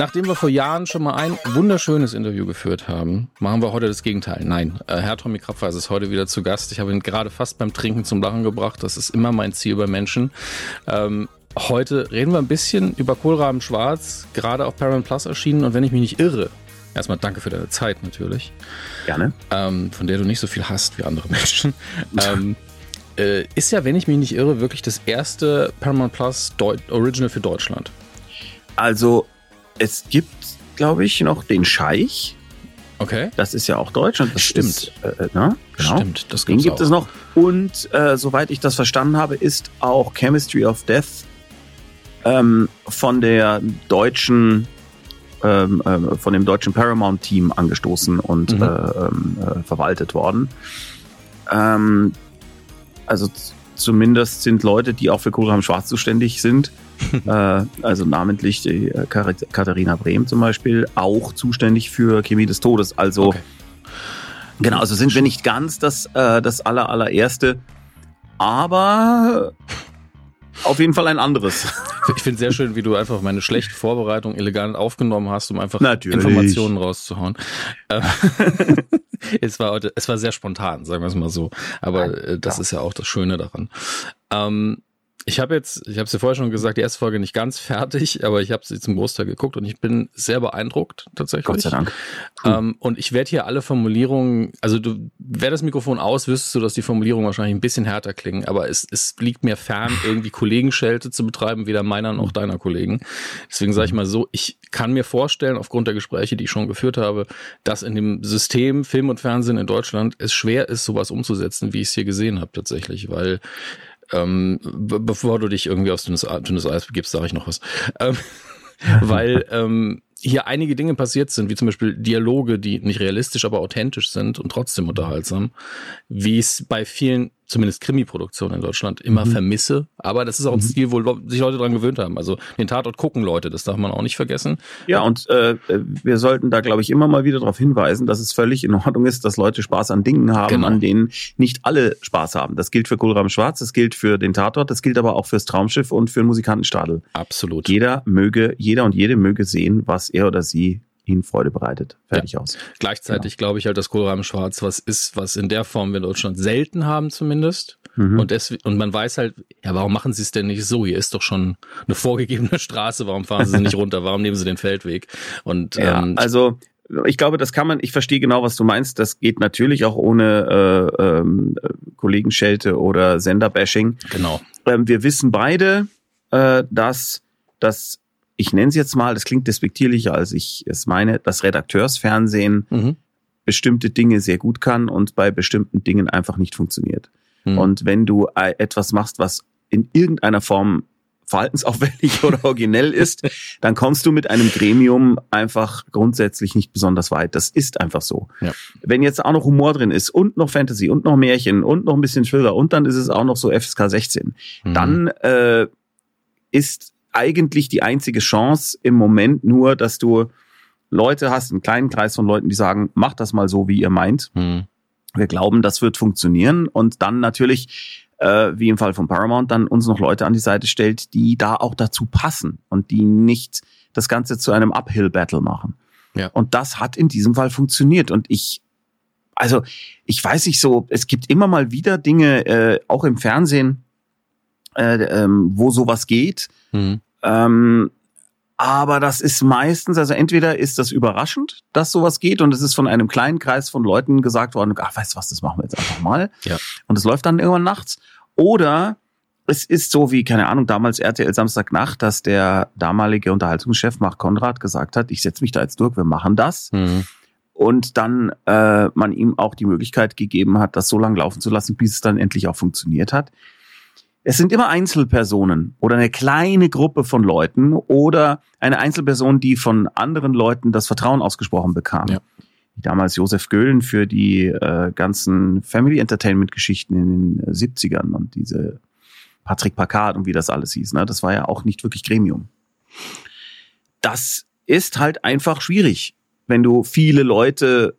Nachdem wir vor Jahren schon mal ein wunderschönes Interview geführt haben, machen wir heute das Gegenteil. Nein, äh, Herr Tommy Krapfer ist heute wieder zu Gast. Ich habe ihn gerade fast beim Trinken zum Lachen gebracht. Das ist immer mein Ziel bei Menschen. Ähm, heute reden wir ein bisschen über Kohlraben Schwarz, gerade auf Paramount Plus erschienen. Und wenn ich mich nicht irre, erstmal danke für deine Zeit natürlich. Gerne. Ähm, von der du nicht so viel hast wie andere Menschen. ähm, äh, ist ja, wenn ich mich nicht irre, wirklich das erste Paramount Plus Deu Original für Deutschland. Also es gibt, glaube ich, noch den Scheich. Okay. Das ist ja auch Deutsch. Und das Stimmt. Ist, äh, na, genau. Stimmt, das Den gibt auch. es noch. Und äh, soweit ich das verstanden habe, ist auch Chemistry of Death ähm, von der deutschen, ähm, ähm, von dem deutschen Paramount-Team angestoßen und Mhm. äh, ähm, äh, verwaltet worden. Ähm, also zumindest sind Leute, die auch für Kohlraum Schwarz zuständig sind, äh, also namentlich die äh, Katharina Brehm zum Beispiel, auch zuständig für Chemie des Todes. Also Okay. Genau, also sind wir nicht ganz das, äh, das aller, allererste, aber auf jeden Fall ein anderes. Ich finde sehr schön, wie du einfach meine schlechte Vorbereitung elegant aufgenommen hast, um einfach Natürlich. Informationen rauszuhauen. Äh, es war heute, es war sehr spontan, sagen wir es mal so. Aber äh, das ist ja auch das Schöne daran. Ähm, ich habe jetzt, ich habe es dir vorher schon gesagt, die erste Folge nicht ganz fertig, aber ich habe sie zum Großteil geguckt und ich bin sehr beeindruckt tatsächlich. Gott sei Dank. Ähm, und ich werde hier alle Formulierungen, also du, wäre das Mikrofon aus, wüsstest du, dass die Formulierungen wahrscheinlich ein bisschen härter klingen, aber es, es liegt mir fern, irgendwie Kollegenschelte zu betreiben, weder meiner noch deiner Kollegen. Deswegen sage ich mal so, ich kann mir vorstellen, aufgrund der Gespräche, die ich schon geführt habe, dass in dem System Film und Fernsehen in Deutschland es schwer ist, sowas umzusetzen, wie ich es hier gesehen habe tatsächlich, weil ähm, be bevor du dich irgendwie aufs dünnes, dünnes Eis begibst, sage ich noch was. Ähm, weil ähm, hier einige Dinge passiert sind, wie zum Beispiel Dialoge, die nicht realistisch, aber authentisch sind und trotzdem unterhaltsam, wie es bei vielen, zumindest Krimi-Produktionen in Deutschland, immer Mhm. vermisse. Aber das ist auch ein Stil, wo sich Leute dran gewöhnt haben. Also den Tatort gucken Leute, das darf man auch nicht vergessen. Ja, und äh, wir sollten da, glaube ich, immer mal wieder darauf hinweisen, dass es völlig in Ordnung ist, dass Leute Spaß an Dingen haben, Genau. an denen nicht alle Spaß haben. Das gilt für Kohlraum Schwarz, das gilt für den Tatort, das gilt aber auch fürs Traumschiff und für den Musikantenstadel. Absolut. Jeder möge, jeder und jede möge sehen, was er oder sie ihnen Freude bereitet. Fertig aus. Gleichzeitig glaube ich halt, dass Kohlraben Schwarz was ist, was in der Form wir in Deutschland selten haben zumindest. Mhm. Und, deswegen, und man weiß halt, ja, warum machen sie es denn nicht so? Hier ist doch schon eine vorgegebene Straße, warum fahren sie sie nicht runter? Warum nehmen sie den Feldweg? Und Ja, ähm, also ich glaube, das kann man, ich verstehe genau, was du meinst. Das geht natürlich auch ohne äh, ähm, Kollegenschelte oder Senderbashing. genau. Ähm, wir wissen beide, äh, dass das, ich nenne es jetzt mal, das klingt despektierlicher, als ich es meine, das Redakteursfernsehen Mhm. bestimmte Dinge sehr gut kann und bei bestimmten Dingen einfach nicht funktioniert. Mhm. Und wenn du äh, etwas machst, was in irgendeiner Form verhaltensauffällig oder originell ist, dann kommst du mit einem Gremium einfach grundsätzlich nicht besonders weit. Das ist einfach so. Ja. Wenn jetzt auch noch Humor drin ist und noch Fantasy und noch Märchen und noch ein bisschen Thriller und dann ist es auch noch so FSK 16, Mhm. dann äh, ist eigentlich die einzige Chance im Moment nur, dass du Leute hast, einen kleinen Kreis von Leuten, die sagen, macht das mal so, wie ihr meint. Mhm. Wir glauben, das wird funktionieren und dann natürlich, äh, wie im Fall von Paramount, dann uns noch Leute an die Seite stellt, die da auch dazu passen und die nicht das Ganze zu einem Uphill-Battle machen. Ja. Und das hat in diesem Fall funktioniert und ich, also ich weiß nicht so, es gibt immer mal wieder Dinge, äh, auch im Fernsehen, äh, ähm, wo sowas geht. Mhm. Ähm, aber das ist meistens, also entweder ist das überraschend, dass sowas geht und es ist von einem kleinen Kreis von Leuten gesagt worden, ach, weißt du was, das machen wir jetzt einfach mal. Ja. Und es läuft dann irgendwann nachts. Oder es ist so wie, keine Ahnung, damals RTL Samstagnacht, dass der damalige Unterhaltungschef Marc Konrad gesagt hat, ich setze mich da jetzt durch, wir machen das. Mhm. Und dann äh, man ihm auch die Möglichkeit gegeben hat, das so lange laufen zu lassen, bis es dann endlich auch funktioniert hat. Es sind immer Einzelpersonen oder eine kleine Gruppe von Leuten oder eine Einzelperson, die von anderen Leuten das Vertrauen ausgesprochen bekam. Ja. Wie damals Josef Göhlen für die äh, ganzen Family Entertainment Geschichten in den 70ern und diese Patrick Packard und wie das alles hieß. Ne? Das war ja auch nicht wirklich Gremium. Das ist halt einfach schwierig, wenn du viele Leute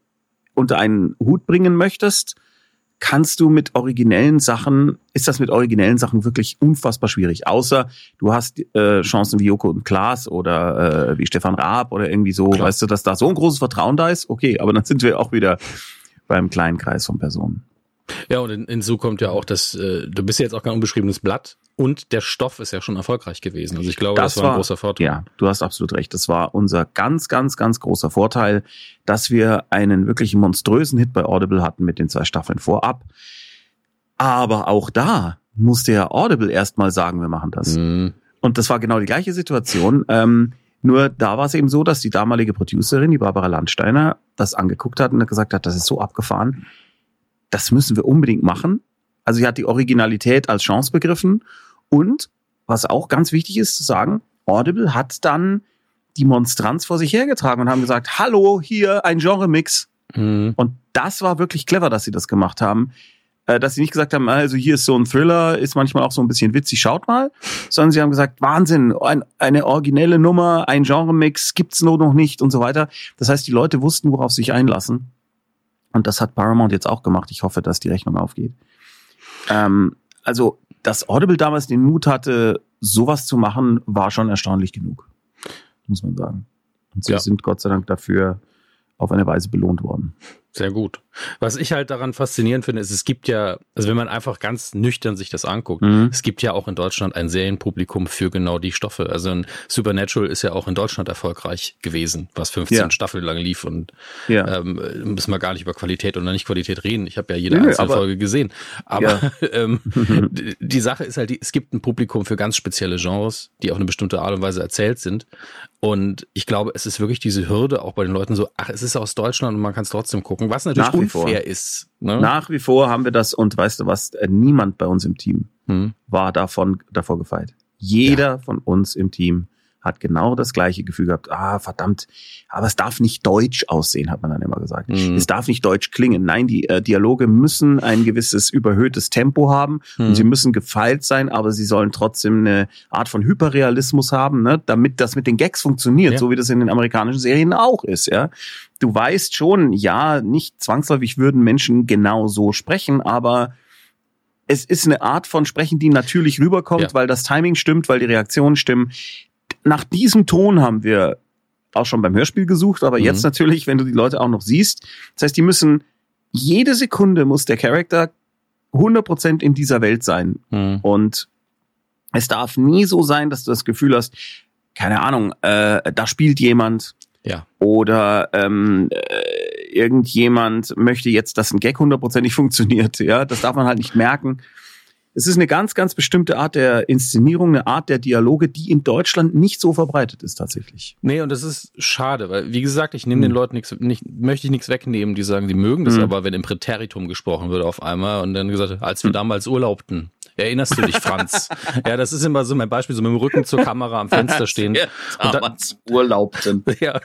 unter einen Hut bringen möchtest kannst du mit originellen Sachen, ist das mit originellen Sachen wirklich unfassbar schwierig. Außer du hast äh, Chancen wie Joko und Klaas oder äh, wie Stefan Raab oder irgendwie so, Klar. weißt du, dass da so ein großes Vertrauen da ist. Okay, aber dann sind wir auch wieder beim kleinen Kreis von Personen. Ja, und in, hinzu kommt ja auch, dass äh, du bist ja jetzt auch kein unbeschriebenes Blatt und der Stoff ist ja schon erfolgreich gewesen. Also ich glaube, das, war ein großer Vorteil. Ja, du hast absolut recht. Das war unser ganz, ganz, ganz großer Vorteil, dass wir einen wirklich monströsen Hit bei Audible hatten mit den zwei Staffeln vorab. Aber auch da musste ja Audible erstmal sagen, wir machen das. Mhm. Und das war genau die gleiche Situation. Ähm, nur da war es eben so, dass die damalige Producerin, die Barbara Landsteiner, das angeguckt hat und gesagt hat, das ist so abgefahren, das müssen wir unbedingt machen. Also sie hat die Originalität als Chance begriffen. Und was auch ganz wichtig ist zu sagen, Audible hat dann die Monstranz vor sich hergetragen und haben gesagt, hallo, hier ein Genre-Mix. Mhm. Und das war wirklich clever, dass sie das gemacht haben. Äh, Dass sie nicht gesagt haben, also hier ist so ein Thriller, ist manchmal auch so ein bisschen witzig, schaut mal. Sondern sie haben gesagt, Wahnsinn, ein, eine originelle Nummer, ein Genre-Mix, gibt's nur noch nicht und so weiter. Das heißt, die Leute wussten, worauf sie sich einlassen. Und das hat Paramount jetzt auch gemacht. Ich hoffe, dass die Rechnung aufgeht. Ähm, also, dass Audible damals den Mut hatte, sowas zu machen, war schon erstaunlich genug. Muss man sagen. Und sie Ja. sind Gott sei Dank dafür auf eine Weise belohnt worden. Sehr gut. Was ich halt daran faszinierend finde, ist, es gibt ja, also wenn man einfach ganz nüchtern sich das anguckt, Mhm. es gibt ja auch in Deutschland ein Serienpublikum für genau die Stoffe. Also ein Supernatural ist ja auch in Deutschland erfolgreich gewesen, was 15 Ja. Staffeln lang lief und Ja. ähm, müssen wir gar nicht über Qualität oder nicht Qualität reden. Ich habe ja jede Nö, einzelne aber- Folge gesehen. Aber ähm, die- die Sache ist halt, die, es gibt ein Publikum für ganz spezielle Genres, die auf eine bestimmte Art und Weise erzählt sind. Und ich glaube, es ist wirklich diese Hürde auch bei den Leuten so, ach, es ist aus Deutschland und man kann es trotzdem gucken, was natürlich Nach unfair ist. Ne? Nach wie vor haben wir das und weißt du was, äh, niemand bei uns im Team Hm. war davon davor gefeit. Jeder von uns im Team hat genau das gleiche Gefühl gehabt. Ah, verdammt, aber es darf nicht deutsch aussehen, hat man dann immer gesagt. Mhm. Es darf nicht deutsch klingen. Nein, die äh, Dialoge müssen ein gewisses überhöhtes Tempo haben Mhm. und sie müssen gefeilt sein, aber sie sollen trotzdem eine Art von Hyperrealismus haben, ne, damit das mit den Gags funktioniert, Ja. so wie das in den amerikanischen Serien auch ist, ja. Du weißt schon, ja, nicht zwangsläufig würden Menschen genau so sprechen, aber es ist eine Art von Sprechen, die natürlich rüberkommt, Ja. weil das Timing stimmt, weil die Reaktionen stimmen. Nach diesem Ton haben wir auch schon beim Hörspiel gesucht, aber Mhm. jetzt natürlich, wenn du die Leute auch noch siehst. Das heißt, die müssen, jede Sekunde muss der Charakter 100% in dieser Welt sein. Hm. Und es darf nie so sein, dass du das Gefühl hast, keine Ahnung, äh, da spielt jemand Ja. oder ähm, äh, irgendjemand möchte jetzt, dass ein Gag hundertprozentig funktioniert. Ja, das darf man halt nicht merken. Es ist eine ganz, ganz bestimmte Art der Inszenierung, eine Art der Dialoge, die in Deutschland nicht so verbreitet ist tatsächlich. Nee, und das ist schade, weil, wie gesagt, ich nehme Hm. den Leuten nichts, nicht, möchte ich nichts wegnehmen, die sagen, die mögen das, Hm. aber wenn im Präteritum gesprochen wird auf einmal und dann gesagt, als wir damals urlaubten, erinnerst du dich, Franz? ja, das ist immer so mein Beispiel, so mit dem Rücken zur Kamera am Fenster stehen. Und dann- Urlaubten. Ja,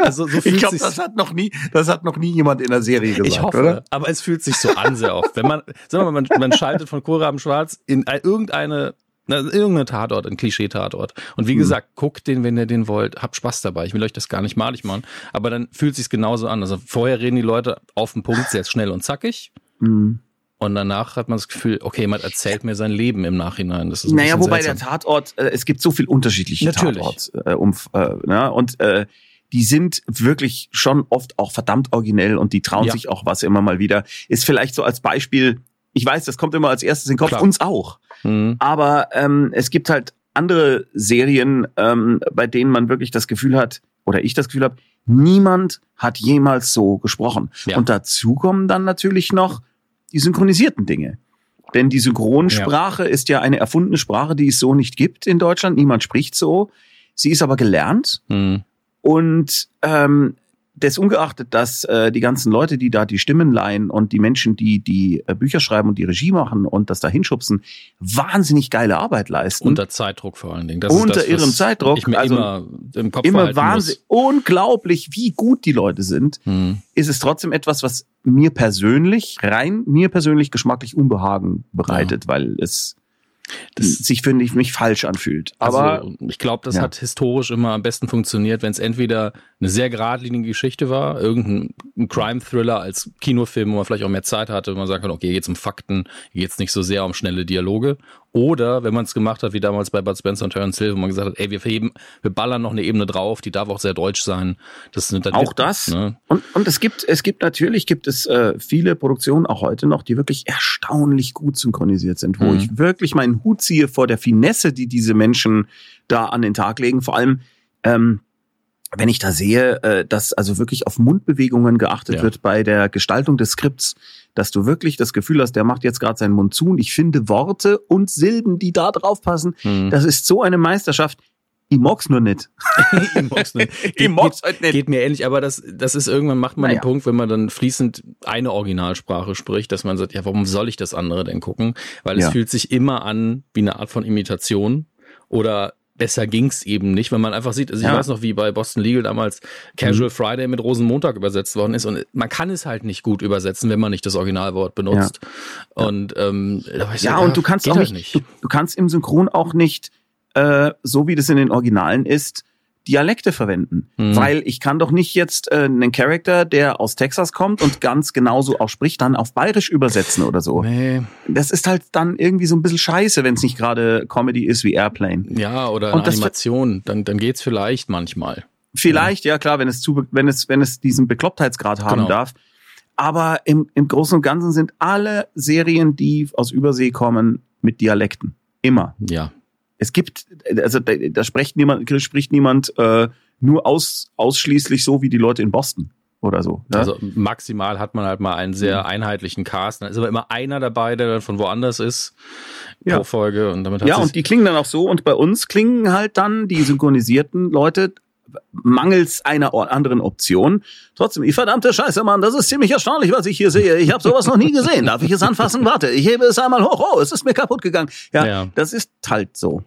also so Ich fühlt glaube, sich das hat noch nie, das hat noch nie jemand in der Serie gesagt, Ich hoffe, oder? aber es fühlt sich so an sehr oft. Wenn man, sagen wir mal, man, man schaltet von Kohlraben Schwarz in ein- irgendeine, na, irgendeine Tatort, ein Klischee-Tatort. Und wie Mhm. gesagt, guckt den, wenn ihr den wollt, habt Spaß dabei. Ich will euch das gar nicht malig machen, aber dann fühlt sich's genauso an. Also vorher reden die Leute auf den Punkt sehr schnell und zackig. Mhm. Und danach hat man das Gefühl, okay, jemand erzählt mir sein Leben im Nachhinein. Das ist Naja, wobei seltsam. der Tatort, äh, es gibt so viel unterschiedliche Natürlich. Tatorts. Äh, um, äh, ne? Und äh, die sind wirklich schon oft auch verdammt originell und die trauen Ja. sich auch was immer mal wieder. Ist vielleicht so als Beispiel, ich weiß, das kommt immer als erstes in den Kopf, Klar. uns auch. Mhm. Aber ähm, es gibt halt andere Serien, ähm, bei denen man wirklich das Gefühl hat, oder ich das Gefühl habe, niemand hat jemals so gesprochen. Ja. Und dazu kommen dann natürlich noch die synchronisierten Dinge. Denn die Synchronsprache ist ja eine erfundene Sprache, die es so nicht gibt in Deutschland. Niemand spricht so. Sie ist aber gelernt. Mhm. Und ähm, des ungeachtet, dass äh, die ganzen Leute, die da die Stimmen leihen und die Menschen, die die äh, Bücher schreiben und die Regie machen und das da hinschubsen, wahnsinnig geile Arbeit leisten. Unter Zeitdruck vor allen Dingen. Das Unter das, was irrem Zeitdruck, Ich mir also immer im Kopf Immer behalten Wahnsinn. Unglaublich, wie gut die Leute sind. Mhm. Ist es trotzdem etwas, was mir persönlich, rein mir persönlich geschmacklich Unbehagen bereitet, weil es das sich für mich, mich falsch anfühlt. Aber also, ich glaube, das ja. hat historisch immer am besten funktioniert, wenn es entweder eine sehr geradlinige Geschichte war, irgendein Crime-Thriller als Kinofilm, wo man vielleicht auch mehr Zeit hatte, wo man sagen kann, okay, hier geht's um Fakten, hier geht's nicht so sehr um schnelle Dialoge. Oder wenn man es gemacht hat, wie damals bei Bud Spencer und Terence Hill, wo man gesagt hat, ey, wir verheben, wir ballern noch eine Ebene drauf, die darf auch sehr deutsch sein. Das sind dann auch das. Ne? Und, und es gibt, es gibt natürlich, gibt es äh, viele Produktionen auch heute noch, die wirklich erstaunlich gut synchronisiert sind, wo mhm. ich wirklich meinen Hut ziehe vor der Finesse, die diese Menschen da an den Tag legen. Vor allem, ähm, wenn ich da sehe, äh, dass also wirklich auf Mundbewegungen geachtet ja. wird bei der Gestaltung des Skripts, dass du wirklich das Gefühl hast, der macht jetzt gerade seinen Mund zu und ich finde Worte und Silben, die da drauf passen, mhm. das ist so eine Meisterschaft. Ich mag's nur nicht. ich mag's nicht. ich mag's halt nicht. Geht mir ähnlich, aber das, das ist irgendwann macht man naja. den Punkt, wenn man dann fließend eine Originalsprache spricht, dass man sagt, ja, warum soll ich das andere denn gucken? Weil es ja. fühlt sich immer an wie eine Art von Imitation oder besser ging's eben nicht, wenn man einfach sieht, also ich ja. weiß noch, wie bei Boston Legal damals Casual mhm. Friday mit Rosenmontag übersetzt worden ist und man kann es halt nicht gut übersetzen, wenn man nicht das Originalwort benutzt. Ja. Und ähm, ja, ja, und du kannst auch halt nicht, Du, du, kannst im Synchron auch nicht äh, so wie das in den Originalen ist, Dialekte verwenden. Mhm. Weil ich kann doch nicht jetzt äh, einen Charakter, der aus Texas kommt und ganz genauso auch spricht, dann auf Bayerisch übersetzen oder so. Nee. Das ist halt dann irgendwie so ein bisschen scheiße, wenn es nicht gerade Comedy ist wie Airplane. Ja, oder Animation, dann, dann geht's vielleicht manchmal. Vielleicht, ja. ja klar, wenn es zu, wenn es, wenn es diesen Beklopptheitsgrad haben genau. darf. Aber im, im Großen und Ganzen sind alle Serien, die aus Übersee kommen, mit Dialekten. Immer. Ja, es gibt, also da, da spricht niemand, spricht niemand äh, nur aus, ausschließlich so wie die Leute in Boston oder so. Ne? Also maximal hat man halt mal einen sehr einheitlichen Cast. Dann ist aber immer einer dabei, der dann von woanders ist ja. pro Folge. Und damit hat ja, und die klingen dann auch so. Und bei uns klingen halt dann die synchronisierten Leute mangels einer anderen Option. Trotzdem, ich verdammte Scheiße, Mann, das ist ziemlich erstaunlich, was ich hier sehe. Ich habe sowas noch nie gesehen. Darf ich es anfassen? Warte, ich hebe es einmal hoch. Oh, es ist mir kaputt gegangen. Ja, ja. das ist halt so.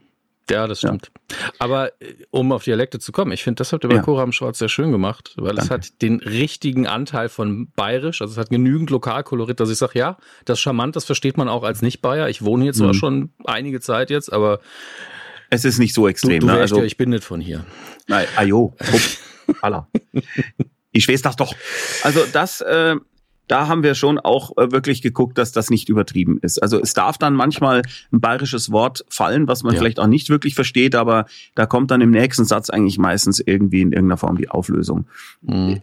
Ja, das stimmt. Ja. Aber äh, um auf Dialekte zu kommen, ich finde, das habt ihr bei ja. Koram Schwarz sehr schön gemacht, weil Danke. es hat den richtigen Anteil von bayerisch, also es hat genügend Lokalkolorit, dass ich sage, ja, das charmant, das versteht man auch als Nicht-Bayer. Ich wohne hier zwar mhm. schon einige Zeit jetzt, aber es ist nicht so extrem. Du, du ne? also, ja, ich bin nicht von hier. Nein, ajo, Alla. ich weiß das doch. Also das, äh, da haben wir schon auch äh, wirklich geguckt, dass das nicht übertrieben ist. Also es darf dann manchmal ein bayerisches Wort fallen, was man ja. vielleicht auch nicht wirklich versteht, aber da kommt dann im nächsten Satz eigentlich meistens irgendwie in irgendeiner Form die Auflösung. Mhm.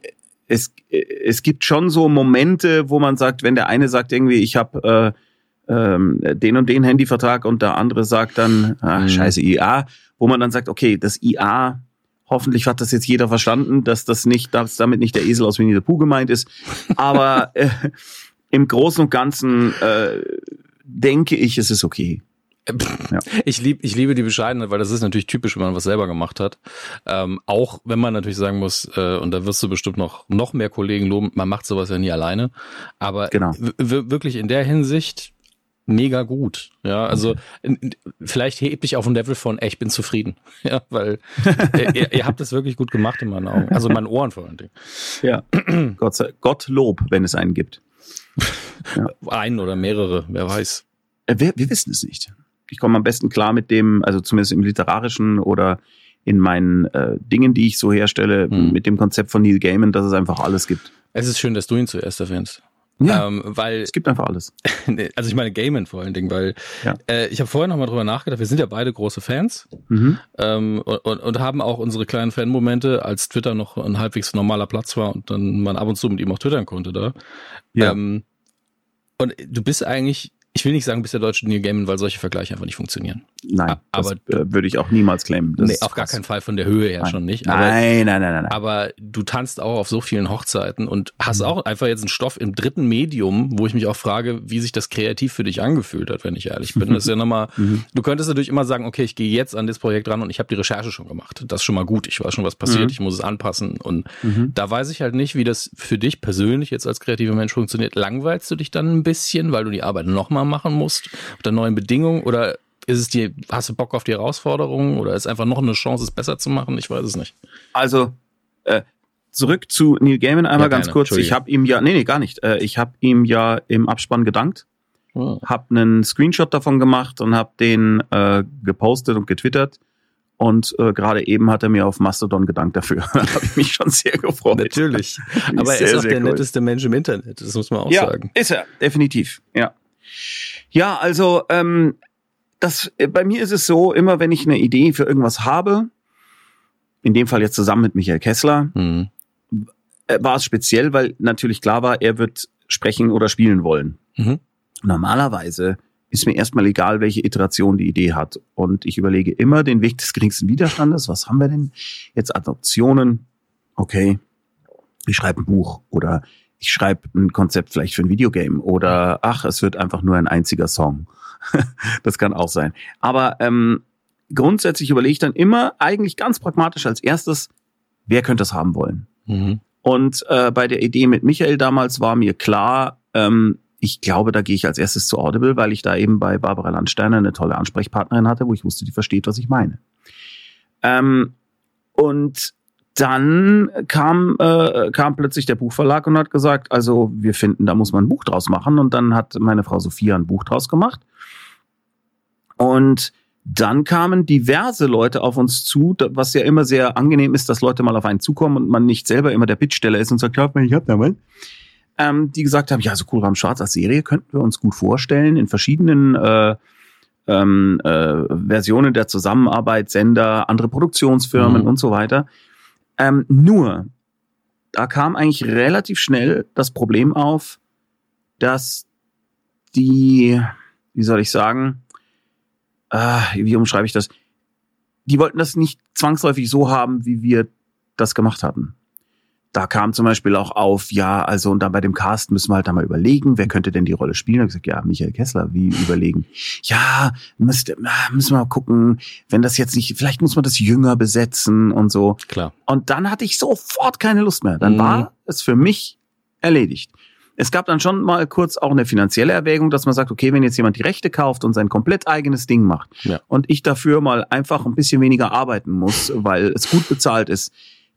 Es, es gibt schon so Momente, wo man sagt, wenn der eine sagt irgendwie, ich habe äh, ähm, den und den Handyvertrag und der andere sagt dann, ach, mhm. scheiße, IA, wo man dann sagt, okay, das IA Hoffentlich hat das jetzt jeder verstanden, dass das nicht, dass damit nicht der Esel aus Winnie the Pooh gemeint ist. Aber äh, im Großen und Ganzen äh, denke ich, es ist okay. Ja. Ich, lieb, ich liebe die Bescheidenheit, weil das ist natürlich typisch, wenn man was selber gemacht hat. Ähm, auch wenn man natürlich sagen muss, äh, und da wirst du bestimmt noch, noch mehr Kollegen loben, man macht sowas ja nie alleine. Aber genau. wirklich in der Hinsicht mega gut. Ja, also vielleicht hebt dich auf ein Level von, ey, ich bin zufrieden. Ja, weil äh, ihr, ihr, habt das wirklich gut gemacht in meinen Augen. Also in meinen Ohren vor allen Dingen. Ja. Gott, sei, Gott Lob, wenn es einen gibt. Ja. Einen oder mehrere, wer weiß. Äh, wir, wir wissen es nicht. Ich komme am besten klar mit dem, also zumindest im literarischen oder in meinen äh, Dingen, die ich so herstelle, hm. mit dem Konzept von Neil Gaiman, dass es einfach alles gibt. Es ist schön, dass du ihn zuerst erwähnst. Ja, ähm, weil es gibt einfach alles. also ich meine Gamen vor allen Dingen, weil ja. äh, ich habe vorher noch mal drüber nachgedacht. Wir sind ja beide große Fans mhm. ähm, und, und, und haben auch unsere kleinen Fan-Momente, als Twitter noch ein halbwegs normaler Platz war und dann man ab und zu mit ihm auch twittern konnte da. Ja. Ähm, und du bist eigentlich ich will nicht sagen, bis der deutsche Neil Gaiman, weil solche Vergleiche einfach nicht funktionieren. Nein, aber das, äh, würde ich auch niemals claimen. Das nee, auf gar keinen Fall von der Höhe her nein. schon nicht. Aber, nein, nein, nein, nein. Aber du tanzt auch auf so vielen Hochzeiten und hast mhm. auch einfach jetzt einen Stoff im dritten Medium, wo ich mich auch frage, wie sich das kreativ für dich angefühlt hat, wenn ich ehrlich bin. Das ist ja nochmal, mhm. du könntest natürlich immer sagen, okay, ich gehe jetzt an das Projekt ran und ich habe die Recherche schon gemacht. Das ist schon mal gut. Ich weiß schon, was passiert. Mhm. Ich muss es anpassen. Und mhm. da weiß ich halt nicht, wie das für dich persönlich jetzt als kreativer Mensch funktioniert. Langweilst du dich dann ein bisschen, weil du die Arbeit nochmal machen musst? unter neuen Bedingungen oder ist es dir, hast du Bock auf die Herausforderungen oder ist einfach noch eine Chance, es besser zu machen? Ich weiß es nicht. Also, äh, zurück zu Neil Gaiman einmal ja, ganz kurz. Ich habe ihm ja, nee, nee, gar nicht. Äh, ich habe ihm ja im Abspann gedankt. hm. habe einen Screenshot davon gemacht und habe den äh, gepostet und getwittert. Und äh, gerade eben hat er mir auf Mastodon gedankt dafür. da habe ich mich schon sehr gefreut. Natürlich. Aber er ist auch der cool. netteste Mensch im Internet, das muss man auch ja, sagen. Ist er, definitiv. Ja. Ja, also ähm, das äh, bei mir ist es so, immer wenn ich eine Idee für irgendwas habe, in dem Fall jetzt zusammen mit Michael Kessler, mhm. war es speziell, weil natürlich klar war, er wird sprechen oder spielen wollen. Mhm. Normalerweise ist mir erstmal egal, welche Iteration die Idee hat. Und ich überlege immer den Weg des geringsten Widerstandes. Was haben wir denn? Jetzt Adoptionen. Okay, ich schreibe ein Buch oder ich schreibe ein Konzept vielleicht für ein Videogame oder ach, es wird einfach nur ein einziger Song. das kann auch sein. Aber ähm, grundsätzlich überlege ich dann immer eigentlich ganz pragmatisch als erstes, wer könnte das haben wollen? Mhm. Und äh, bei der Idee mit Michael damals war mir klar, ähm, ich glaube, da gehe ich als erstes zu Audible, weil ich da eben bei Barbara Landsteiner eine tolle Ansprechpartnerin hatte, wo ich wusste, die versteht, was ich meine. Ähm, und dann kam, äh, kam plötzlich der Buchverlag und hat gesagt, also wir finden, da muss man ein Buch draus machen. Und dann hat meine Frau Sophia ein Buch draus gemacht. Und dann kamen diverse Leute auf uns zu, was ja immer sehr angenehm ist, dass Leute mal auf einen zukommen und man nicht selber immer der Bittsteller ist und sagt, ja, ich hab da mal ähm, die gesagt haben, ja, so Cool Raum Schwarz als Serie könnten wir uns gut vorstellen in verschiedenen äh, ähm, äh, Versionen der Zusammenarbeit, Sender, andere Produktionsfirmen mhm. und so weiter. Ähm, nur, da kam eigentlich relativ schnell das Problem auf, dass die, wie soll ich sagen, äh, wie umschreibe ich das? Die wollten das nicht zwangsläufig so haben, wie wir das gemacht hatten da kam zum Beispiel auch auf, ja, also und dann bei dem Cast müssen wir halt da mal überlegen, wer könnte denn die Rolle spielen? Da habe ich gesagt, ja, Michael Kessler, wie überlegen? Ja, müsste, müssen wir mal gucken, wenn das jetzt nicht, vielleicht muss man das jünger besetzen und so. Klar. Und dann hatte ich sofort keine Lust mehr. Dann mhm. war es für mich erledigt. Es gab dann schon mal kurz auch eine finanzielle Erwägung, dass man sagt, okay, wenn jetzt jemand die Rechte kauft und sein komplett eigenes Ding macht ja. und ich dafür mal einfach ein bisschen weniger arbeiten muss, weil es gut bezahlt ist,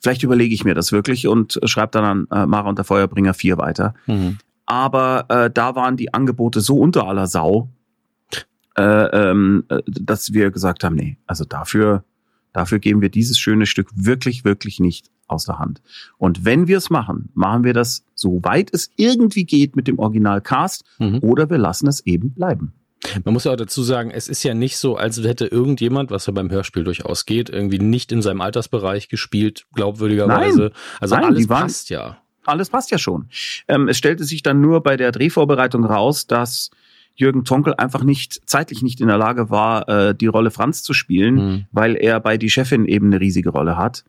Vielleicht überlege ich mir das wirklich und schreibe dann an äh, Mara und der Feuerbringer 4 weiter. Mhm. Aber äh, da waren die Angebote so unter aller Sau, äh, ähm, äh, dass wir gesagt haben, nee, also dafür, dafür geben wir dieses schöne Stück wirklich, wirklich nicht aus der Hand. Und wenn wir es machen, machen wir das so weit es irgendwie geht mit dem Originalcast mhm. oder wir lassen es eben bleiben. Man muss ja auch dazu sagen, es ist ja nicht so, als hätte irgendjemand, was ja beim Hörspiel durchaus geht, irgendwie nicht in seinem Altersbereich gespielt, glaubwürdigerweise. Nein, also nein, alles passt ja. Alles passt ja schon. Ähm, es stellte sich dann nur bei der Drehvorbereitung raus, dass Jürgen Tonkel einfach nicht zeitlich nicht in der Lage war, äh, die Rolle Franz zu spielen, mhm. weil er bei die Chefin eben eine riesige Rolle hat.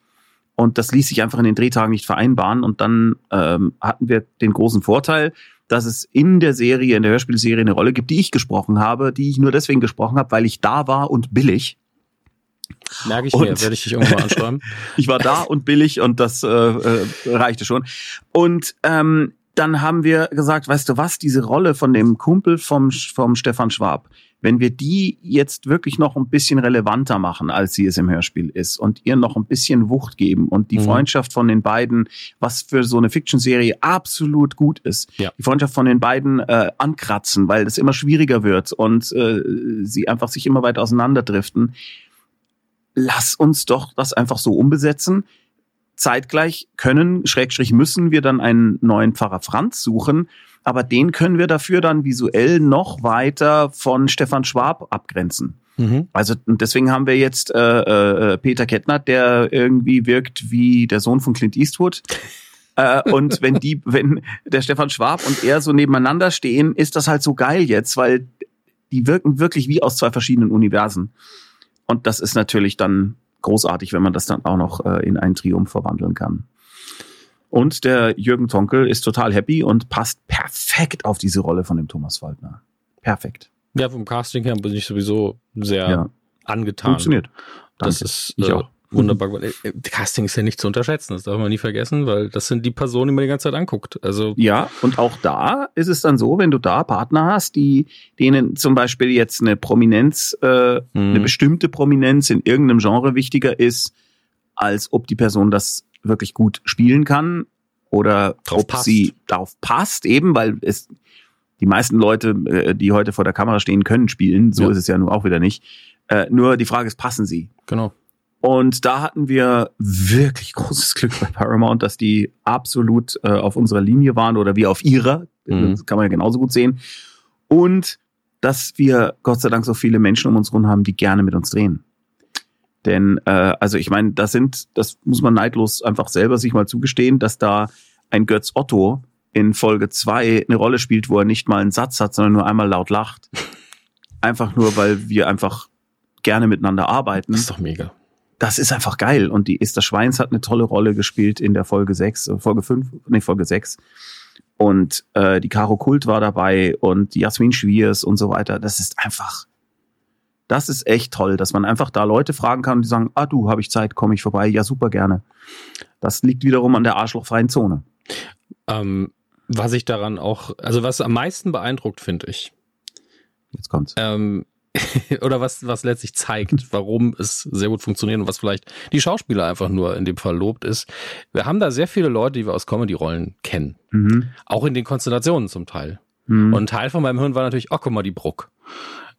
Und das ließ sich einfach in den Drehtagen nicht vereinbaren. Und dann ähm, hatten wir den großen Vorteil, dass es in der Serie, in der Hörspielserie eine Rolle gibt, die ich gesprochen habe, die ich nur deswegen gesprochen habe, weil ich da war und billig. Merke ich und, mir, werde ich dich irgendwann anschreiben. ich war da und billig und das äh, äh, reichte schon. Und ähm, dann haben wir gesagt, weißt du was, diese Rolle von dem Kumpel vom, vom Stefan Schwab, wenn wir die jetzt wirklich noch ein bisschen relevanter machen, als sie es im Hörspiel ist und ihr noch ein bisschen Wucht geben und die mhm. Freundschaft von den beiden, was für so eine Fiction-Serie absolut gut ist, ja. die Freundschaft von den beiden äh, ankratzen, weil es immer schwieriger wird und äh, sie einfach sich immer weiter auseinanderdriften. Lass uns doch das einfach so umbesetzen. Zeitgleich können, Schrägstrich müssen wir dann einen neuen Pfarrer Franz suchen, aber den können wir dafür dann visuell noch weiter von Stefan Schwab abgrenzen. Mhm. Also deswegen haben wir jetzt äh, äh, Peter Kettner, der irgendwie wirkt wie der Sohn von Clint Eastwood. äh, und wenn die, wenn der Stefan Schwab und er so nebeneinander stehen, ist das halt so geil jetzt, weil die wirken wirklich wie aus zwei verschiedenen Universen. Und das ist natürlich dann großartig, wenn man das dann auch noch äh, in einen Triumph verwandeln kann. Und der Jürgen Tonkel ist total happy und passt perfekt auf diese Rolle von dem Thomas Waldner. Perfekt. Ja, vom Casting her bin ich sowieso sehr ja. angetan. Funktioniert. Danke. Das ist ich äh, auch. wunderbar. Äh, Casting ist ja nicht zu unterschätzen, das darf man nie vergessen, weil das sind die Personen, die man die ganze Zeit anguckt. Also ja, und auch da ist es dann so, wenn du da Partner hast, die denen zum Beispiel jetzt eine Prominenz, äh, mhm. eine bestimmte Prominenz in irgendeinem Genre wichtiger ist, als ob die Person das wirklich gut spielen kann oder drauf ob passt. sie darauf passt, eben, weil es die meisten Leute, äh, die heute vor der Kamera stehen, können spielen. So Ja. ist es ja nun auch wieder nicht. Äh, nur die Frage ist, passen sie? Genau. Und da hatten wir wirklich großes Glück bei Paramount, dass die absolut äh, auf unserer Linie waren oder wir auf ihrer. Mhm. Das kann man ja genauso gut sehen. Und dass wir Gott sei Dank so viele Menschen um uns herum haben, die gerne mit uns drehen. Denn, äh, also ich meine, das sind, das muss man neidlos einfach selber sich mal zugestehen, dass da ein Götz Otto in Folge zwei eine Rolle spielt, wo er nicht mal einen Satz hat, sondern nur einmal laut lacht. Einfach nur, weil wir einfach gerne miteinander arbeiten Das ist doch mega. das ist einfach geil. Und die Esther Schweins hat eine tolle Rolle gespielt in der Folge 6, äh, Folge 5, nee, Folge 6. Und äh, die Caro Kult war dabei und die Jasmin Schwiers und so weiter. Das ist einfach, das ist echt toll, dass man einfach da Leute fragen kann und die sagen, ah du, habe ich Zeit, komme ich vorbei. Ja, super gerne. Das liegt wiederum an der arschlochfreien Zone. Ähm, was ich daran auch, also was am meisten beeindruckt, finde ich, Jetzt kommt's. ähm, oder was, was letztlich zeigt, warum es sehr gut funktioniert und was vielleicht die Schauspieler einfach nur in dem Fall lobt, ist, wir haben da sehr viele Leute, die wir aus Comedy-Rollen kennen. Mhm. Auch in den Konstellationen zum Teil. Mhm. Und ein Teil von meinem Hirn war natürlich, oh, guck mal, die Bruck.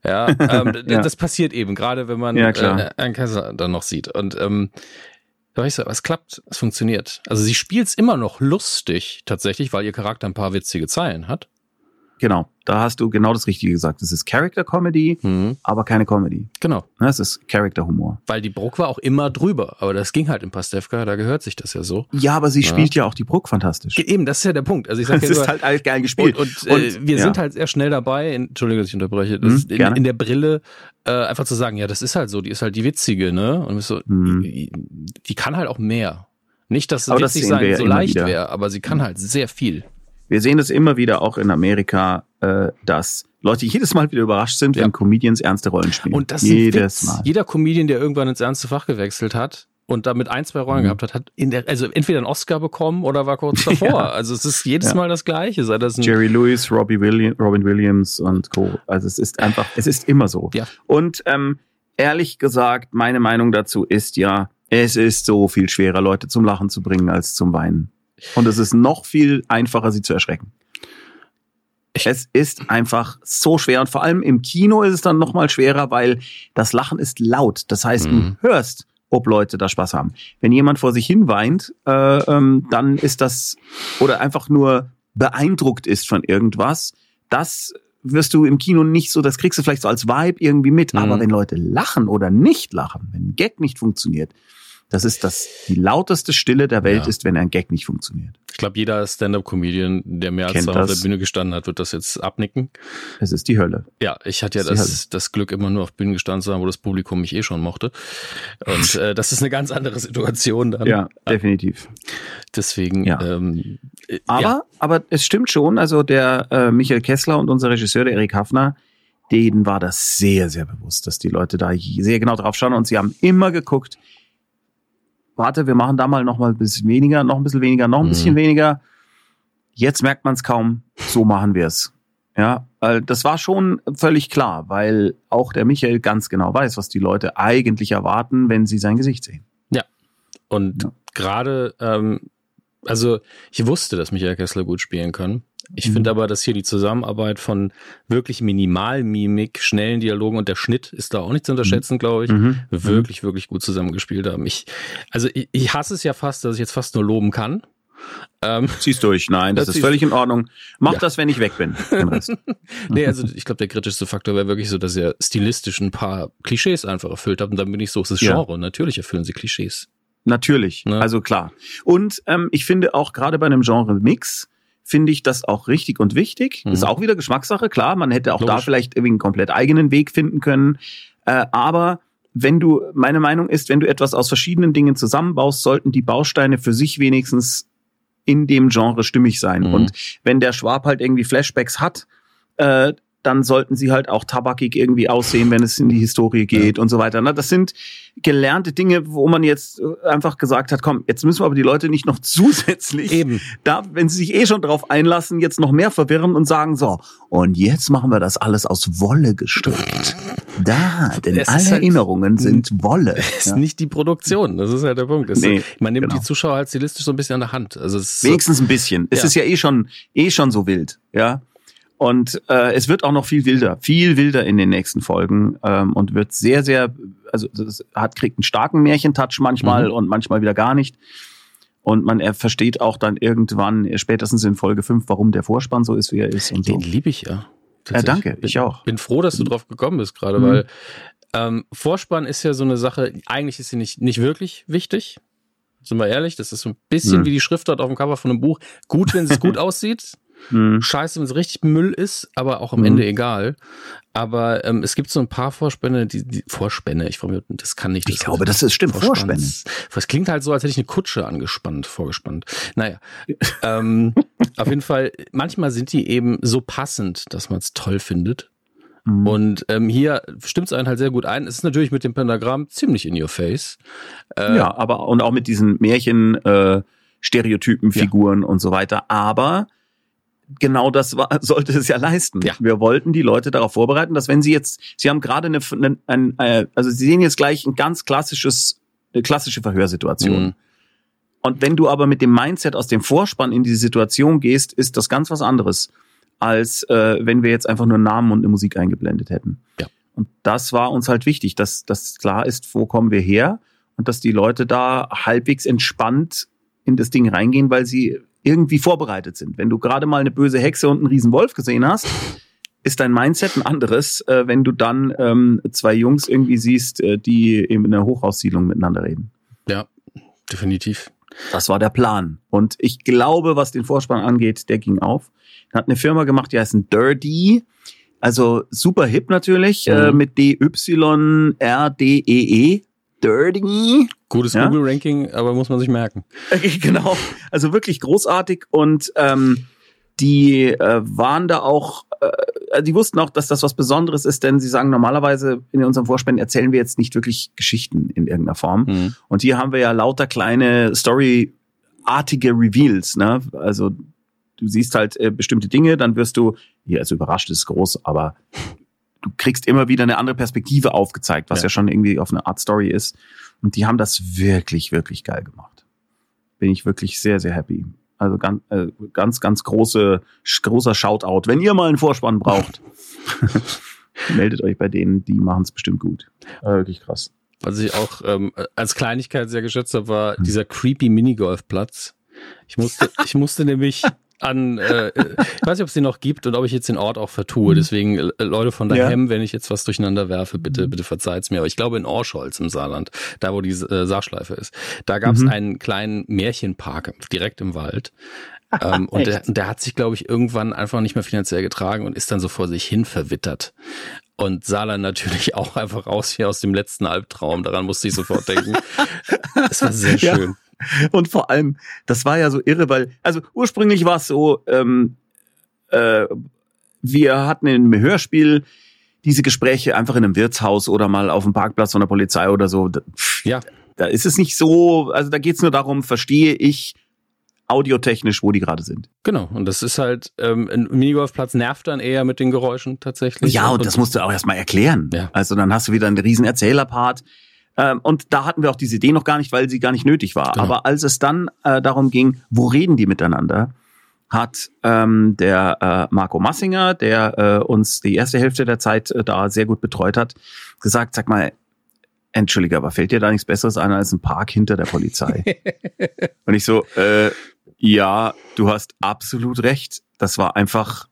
Ja, ähm, Ja. das passiert eben, gerade wenn man Ja, äh, Herrn Kaiser dann noch sieht. Und ähm, da war ich so, es klappt, es funktioniert. Also sie spielt's immer noch lustig, tatsächlich, weil ihr Charakter ein paar witzige Zeilen hat. Genau, da hast du genau das Richtige gesagt. Es ist Character Comedy, Mhm. aber keine Comedy. Genau. Ne, Es ist Character Humor. Weil die Bruck war auch immer drüber. Aber das ging halt in Pastewka, da gehört sich das ja so. Ja, aber sie Ja. spielt ja auch die Bruck fantastisch. Eben, das ist ja der Punkt. Also ich sag Das ja ist halt alles geil gespielt. Und, und, äh, wir ja. sind halt sehr schnell dabei, in, Entschuldigung, dass ich unterbreche, das, Mhm, in, in der Brille äh, einfach zu sagen, ja, das ist halt so, die ist halt die witzige, ne? Und so, Mhm. die, die kann halt auch mehr. Nicht, dass Aber das witzig wir sein so leicht wäre, aber sie kann halt sehr viel. Wir sehen das immer wieder auch in Amerika, äh, dass Leute jedes Mal wieder überrascht sind, Ja. wenn Comedians ernste Rollen spielen. Und das jedes. Mal. Jeder Comedian, der irgendwann ins ernste Fach gewechselt hat und damit ein, zwei Rollen Mhm. gehabt hat, hat in der, also entweder einen Oscar bekommen oder war kurz davor. Ja. Also es ist jedes Ja. Mal das Gleiche. Sei das ein, Jerry Lewis, Robbie William, Robin Williams und Co. Also es ist einfach, es ist immer so. Ja. Und ähm, ehrlich gesagt, meine Meinung dazu ist ja, es ist so viel schwerer, Leute zum Lachen zu bringen als zum Weinen. Und es ist noch viel einfacher, sie zu erschrecken. Es ist einfach so schwer und vor allem im Kino ist es dann noch mal schwerer, weil das Lachen ist laut. Das heißt, Mhm. du hörst, ob Leute da Spaß haben. Wenn jemand vor sich hin weint, äh, ähm, dann ist das oder einfach nur beeindruckt ist von irgendwas, das wirst du im Kino nicht so, das kriegst du vielleicht so als Vibe irgendwie mit. Mhm. Aber wenn Leute lachen oder nicht lachen, wenn ein Gag nicht funktioniert, das ist das, die lauteste Stille der Welt Ja. ist, wenn ein Gag nicht funktioniert. ich glaube, jeder Stand-up-Comedian, der mehr als auf der Bühne gestanden hat, wird das jetzt abnicken. Es ist die Hölle. Ja, ich hatte ja das, das Glück, immer nur auf Bühnen gestanden zu haben, wo das Publikum mich eh schon mochte. Und äh, das ist eine ganz andere Situation dann. Ja, definitiv. Deswegen, Ja. ähm, äh, Aber, ja, aber es stimmt schon, also der äh, Michael Kessler und unser Regisseur, der Erik Hafner, denen war das sehr, sehr bewusst, dass die Leute da sehr genau drauf schauen und sie haben immer geguckt, warte, wir machen da mal noch mal ein bisschen weniger, noch ein bisschen weniger, noch ein Mhm. bisschen weniger. Jetzt merkt man es kaum, so machen wir es. Ja, das war schon völlig klar, weil auch der Michael ganz genau weiß, was die Leute eigentlich erwarten, wenn sie sein Gesicht sehen. und Ja. gerade, ähm, also ich wusste, dass Michael Kessler gut spielen kann. Ich Mhm. finde aber, dass hier die Zusammenarbeit von wirklich Minimalmimik, schnellen Dialogen und der Schnitt ist da auch nicht zu unterschätzen, glaube ich. Mhm. Wirklich, wirklich gut zusammengespielt haben. Ich, also ich, ich hasse es ja fast, dass ich jetzt fast nur loben kann. Ähm, Zieh's durch. Nein, das Das ist völlig in Ordnung. Mach Ja. das, wenn ich weg bin. Nee, also ich glaube, der kritischste Faktor wäre wirklich so, dass er stilistisch ein paar Klischees einfach erfüllt hat. Und dann bin ich so, es ist Ja. Genre. Natürlich erfüllen sie Klischees. Natürlich, Ne? also klar. Und ähm, ich finde auch gerade bei einem Genre-Mix finde ich das auch richtig und wichtig. Mhm. Ist auch wieder Geschmackssache, klar. Man hätte auch da Logisch. vielleicht irgendwie einen komplett eigenen Weg finden können. Äh, aber wenn du, meine Meinung ist, wenn du etwas aus verschiedenen Dingen zusammenbaust, sollten die Bausteine für sich wenigstens in dem Genre stimmig sein. Mhm. Und wenn der Schwab halt irgendwie Flashbacks hat, äh, dann sollten sie halt auch tabakig irgendwie aussehen, wenn es in die Historie geht und so weiter. Na, das sind gelernte Dinge, wo man jetzt äh, einfach gesagt hat, komm, jetzt müssen wir aber die Leute nicht noch zusätzlich Eben. da, wenn sie sich eh schon drauf einlassen, jetzt noch mehr verwirren und sagen so, und jetzt machen wir das alles aus Wolle gestrickt. Da, denn Es ist alle halt- Erinnerungen sind Wolle. ist Ja. nicht die Produktion. Das ist halt der Punkt. Nee, man nimmt genau. die Zuschauer halt stilistisch so ein bisschen an der Hand. Also es ist so, Wenigstens ein bisschen. Es Ja. ist ja eh schon, eh schon so wild, ja. Und äh, es wird auch noch viel wilder, viel wilder in den nächsten Folgen ähm, und wird sehr, sehr, also es hat kriegt einen starken Märchentouch manchmal Mhm. und manchmal wieder gar nicht. Und man er versteht auch dann irgendwann, äh, spätestens in Folge 5, warum der Vorspann so ist, wie er ist und so. Den liebe ich ja. Ja, danke, Bin- ich auch. Bin froh, dass du drauf gekommen bist gerade, Mhm. weil ähm, Vorspann ist ja so eine Sache, eigentlich ist sie nicht, nicht wirklich wichtig. Sind wir ehrlich, das ist so ein bisschen Mhm. wie die Schriftart auf dem Cover von einem Buch. Gut, wenn es gut aussieht. Hm. Scheiße, wenn es richtig Müll ist, aber auch am Mhm. Ende egal. Aber ähm, es gibt so ein paar Vorspänne, die, die Vorspänne, ich frage mich, das kann nicht. Ich glaube, das ist stimmt, Vorspänne. Das klingt halt so, als hätte ich eine Kutsche angespannt, vorgespannt. Naja, ähm, auf jeden Fall, manchmal sind die eben so passend, dass man es toll findet. Mhm. Und ähm, hier stimmt es einen halt sehr gut ein. Es ist natürlich mit dem Pentagramm ziemlich in your face. Äh, ja, aber und auch mit diesen Märchen, äh, Stereotypen, Ja. Figuren und so weiter. Aber genau das war, sollte es ja leisten. Ja. Wir wollten die Leute darauf vorbereiten, dass wenn sie jetzt, sie haben gerade eine, eine ein, äh, also sie sehen jetzt gleich ein ganz klassisches, eine klassische Verhörsituation. Mhm. Und wenn du aber mit dem Mindset aus dem Vorspann in diese Situation gehst, ist das ganz was anderes, als äh, wenn wir jetzt einfach nur Namen und eine Musik eingeblendet hätten. Ja. Und das war uns halt wichtig, dass, dass klar ist, wo kommen wir her und dass die Leute da halbwegs entspannt in das Ding reingehen, weil sie irgendwie vorbereitet sind. Wenn du gerade mal eine böse Hexe und einen riesen Wolf gesehen hast, ist dein Mindset ein anderes, äh, wenn du dann ähm, zwei Jungs irgendwie siehst, äh, die eben in einer Hochhaussiedlung miteinander reden. ja, definitiv. Das war der Plan. Und ich glaube, was den Vorspann angeht, der ging auf. Hat eine Firma gemacht, die heißt Dirty. Also super hip natürlich, Mhm. äh, mit D-Y-R-D-E-E. Dirty. Gutes Ja? Google-Ranking, aber muss man sich merken. genau. Also wirklich großartig. Und ähm, die äh, waren da auch, äh, die wussten auch, dass das was Besonderes ist, denn sie sagen normalerweise in unserem Vorspann erzählen wir jetzt nicht wirklich Geschichten in irgendeiner Form. Mhm. Und hier haben wir ja lauter kleine Story-artige Reveals, ne? Also du siehst halt äh, bestimmte Dinge, dann wirst du, hier also überrascht ist groß, aber du kriegst immer wieder eine andere Perspektive aufgezeigt, was ja, Ja. schon irgendwie auf eine Art Story ist. Und die haben das wirklich, wirklich geil gemacht. Bin ich wirklich sehr, sehr happy. Also ganz, äh, ganz, ganz große, großer Shoutout. Wenn ihr mal einen Vorspann braucht, meldet euch bei denen, die machen es bestimmt gut. Äh, wirklich krass. Was ich auch ähm, als Kleinigkeit sehr geschätzt habe, war Hm. dieser creepy Minigolfplatz. Ich musste, ich musste nämlich an, äh, ich weiß nicht, ob es den noch gibt und ob ich jetzt den Ort auch vertue. Deswegen, äh, Leute von Ja. daheim, wenn ich jetzt was durcheinander werfe, bitte, bitte verzeiht's mir. Aber ich glaube in Orscholz im Saarland, da wo die äh, Saarschleife ist, da gab es Mhm. einen kleinen Märchenpark direkt im Wald. ähm, und der, der hat sich, glaube ich, irgendwann einfach nicht mehr finanziell getragen und ist dann so vor sich hin verwittert. Und sah dann natürlich auch einfach raus hier aus dem letzten Albtraum. Daran musste ich sofort denken. Es war sehr Ja. Und vor allem, das war ja so irre, weil, also ursprünglich war es so, ähm, äh, wir hatten in einem Hörspiel diese Gespräche einfach in einem Wirtshaus oder mal auf dem Parkplatz von der Polizei oder so. Ja, da ist es nicht so, also da geht's nur darum, verstehe ich audiotechnisch, wo die gerade sind. genau. Und das ist halt, ähm, ein Minigolfplatz nervt dann eher mit den Geräuschen tatsächlich. Ja, und das musst du auch erstmal erklären. Ja. Also dann hast du wieder einen riesen Erzählerpart. Ähm, und da hatten wir auch diese Idee noch gar nicht, weil sie gar nicht nötig war. Genau. Aber als es dann äh, darum ging, wo reden die miteinander, hat ähm, der äh, Marco Massinger, der äh, uns die erste Hälfte der Zeit äh, da sehr gut betreut hat, gesagt, sag mal, Entschuldige, aber fällt dir da nichts Besseres ein als ein Park hinter der Polizei? und ich so, äh, ja, du hast absolut recht. Das war einfach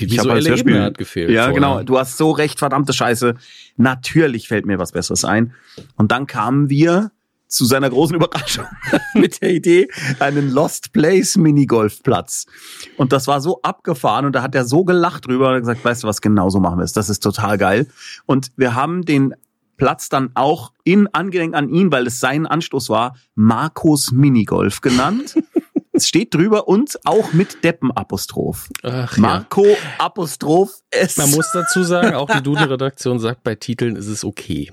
die visuelle Ebene hat gefehlt. ja, vorher. genau. Du hast so recht, verdammte Scheiße. Natürlich fällt mir was Besseres ein. Und dann kamen wir zu seiner großen Überraschung mit der Idee, einen Lost Place Minigolfplatz. Und das war so abgefahren und da hat er so gelacht drüber und gesagt, weißt du was, genau so machen wir es. Das ist total geil. Und wir haben den Platz dann auch in angedenk an ihn, weil es sein Anstoß war, Marcos Minigolf genannt. Es steht drüber und auch mit Deppenapostroph. Ach, ja. Marco Apostroph S. Man muss dazu sagen, auch die Duden-Redaktion sagt, bei Titeln ist es okay.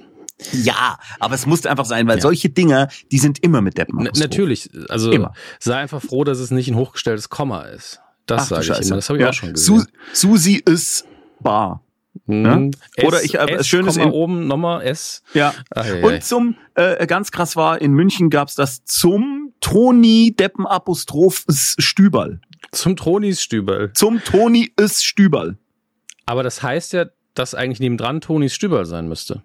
Ja, aber es musste einfach sein, weil Ja. solche Dinger, die sind immer mit Deppen. N natürlich, also Immer. sei einfach froh, dass es nicht ein hochgestelltes Komma ist. Das sage ich Scheiße. immer, das habe ich Ja. auch schon Su gesehen. Susi ist bar. Mhm. Oder ich, äh, S, schönes Komma in- oben nochmal S. Ja. Ach. Und zum, äh, ganz krass war, in München gab's das zum Toni Deppen Apostroph S- Stüberl. Zum Tonis Stüberl. Zum Toni ist Stüberl. Aber das heißt ja, dass eigentlich nebendran Tonis Stüberl sein müsste.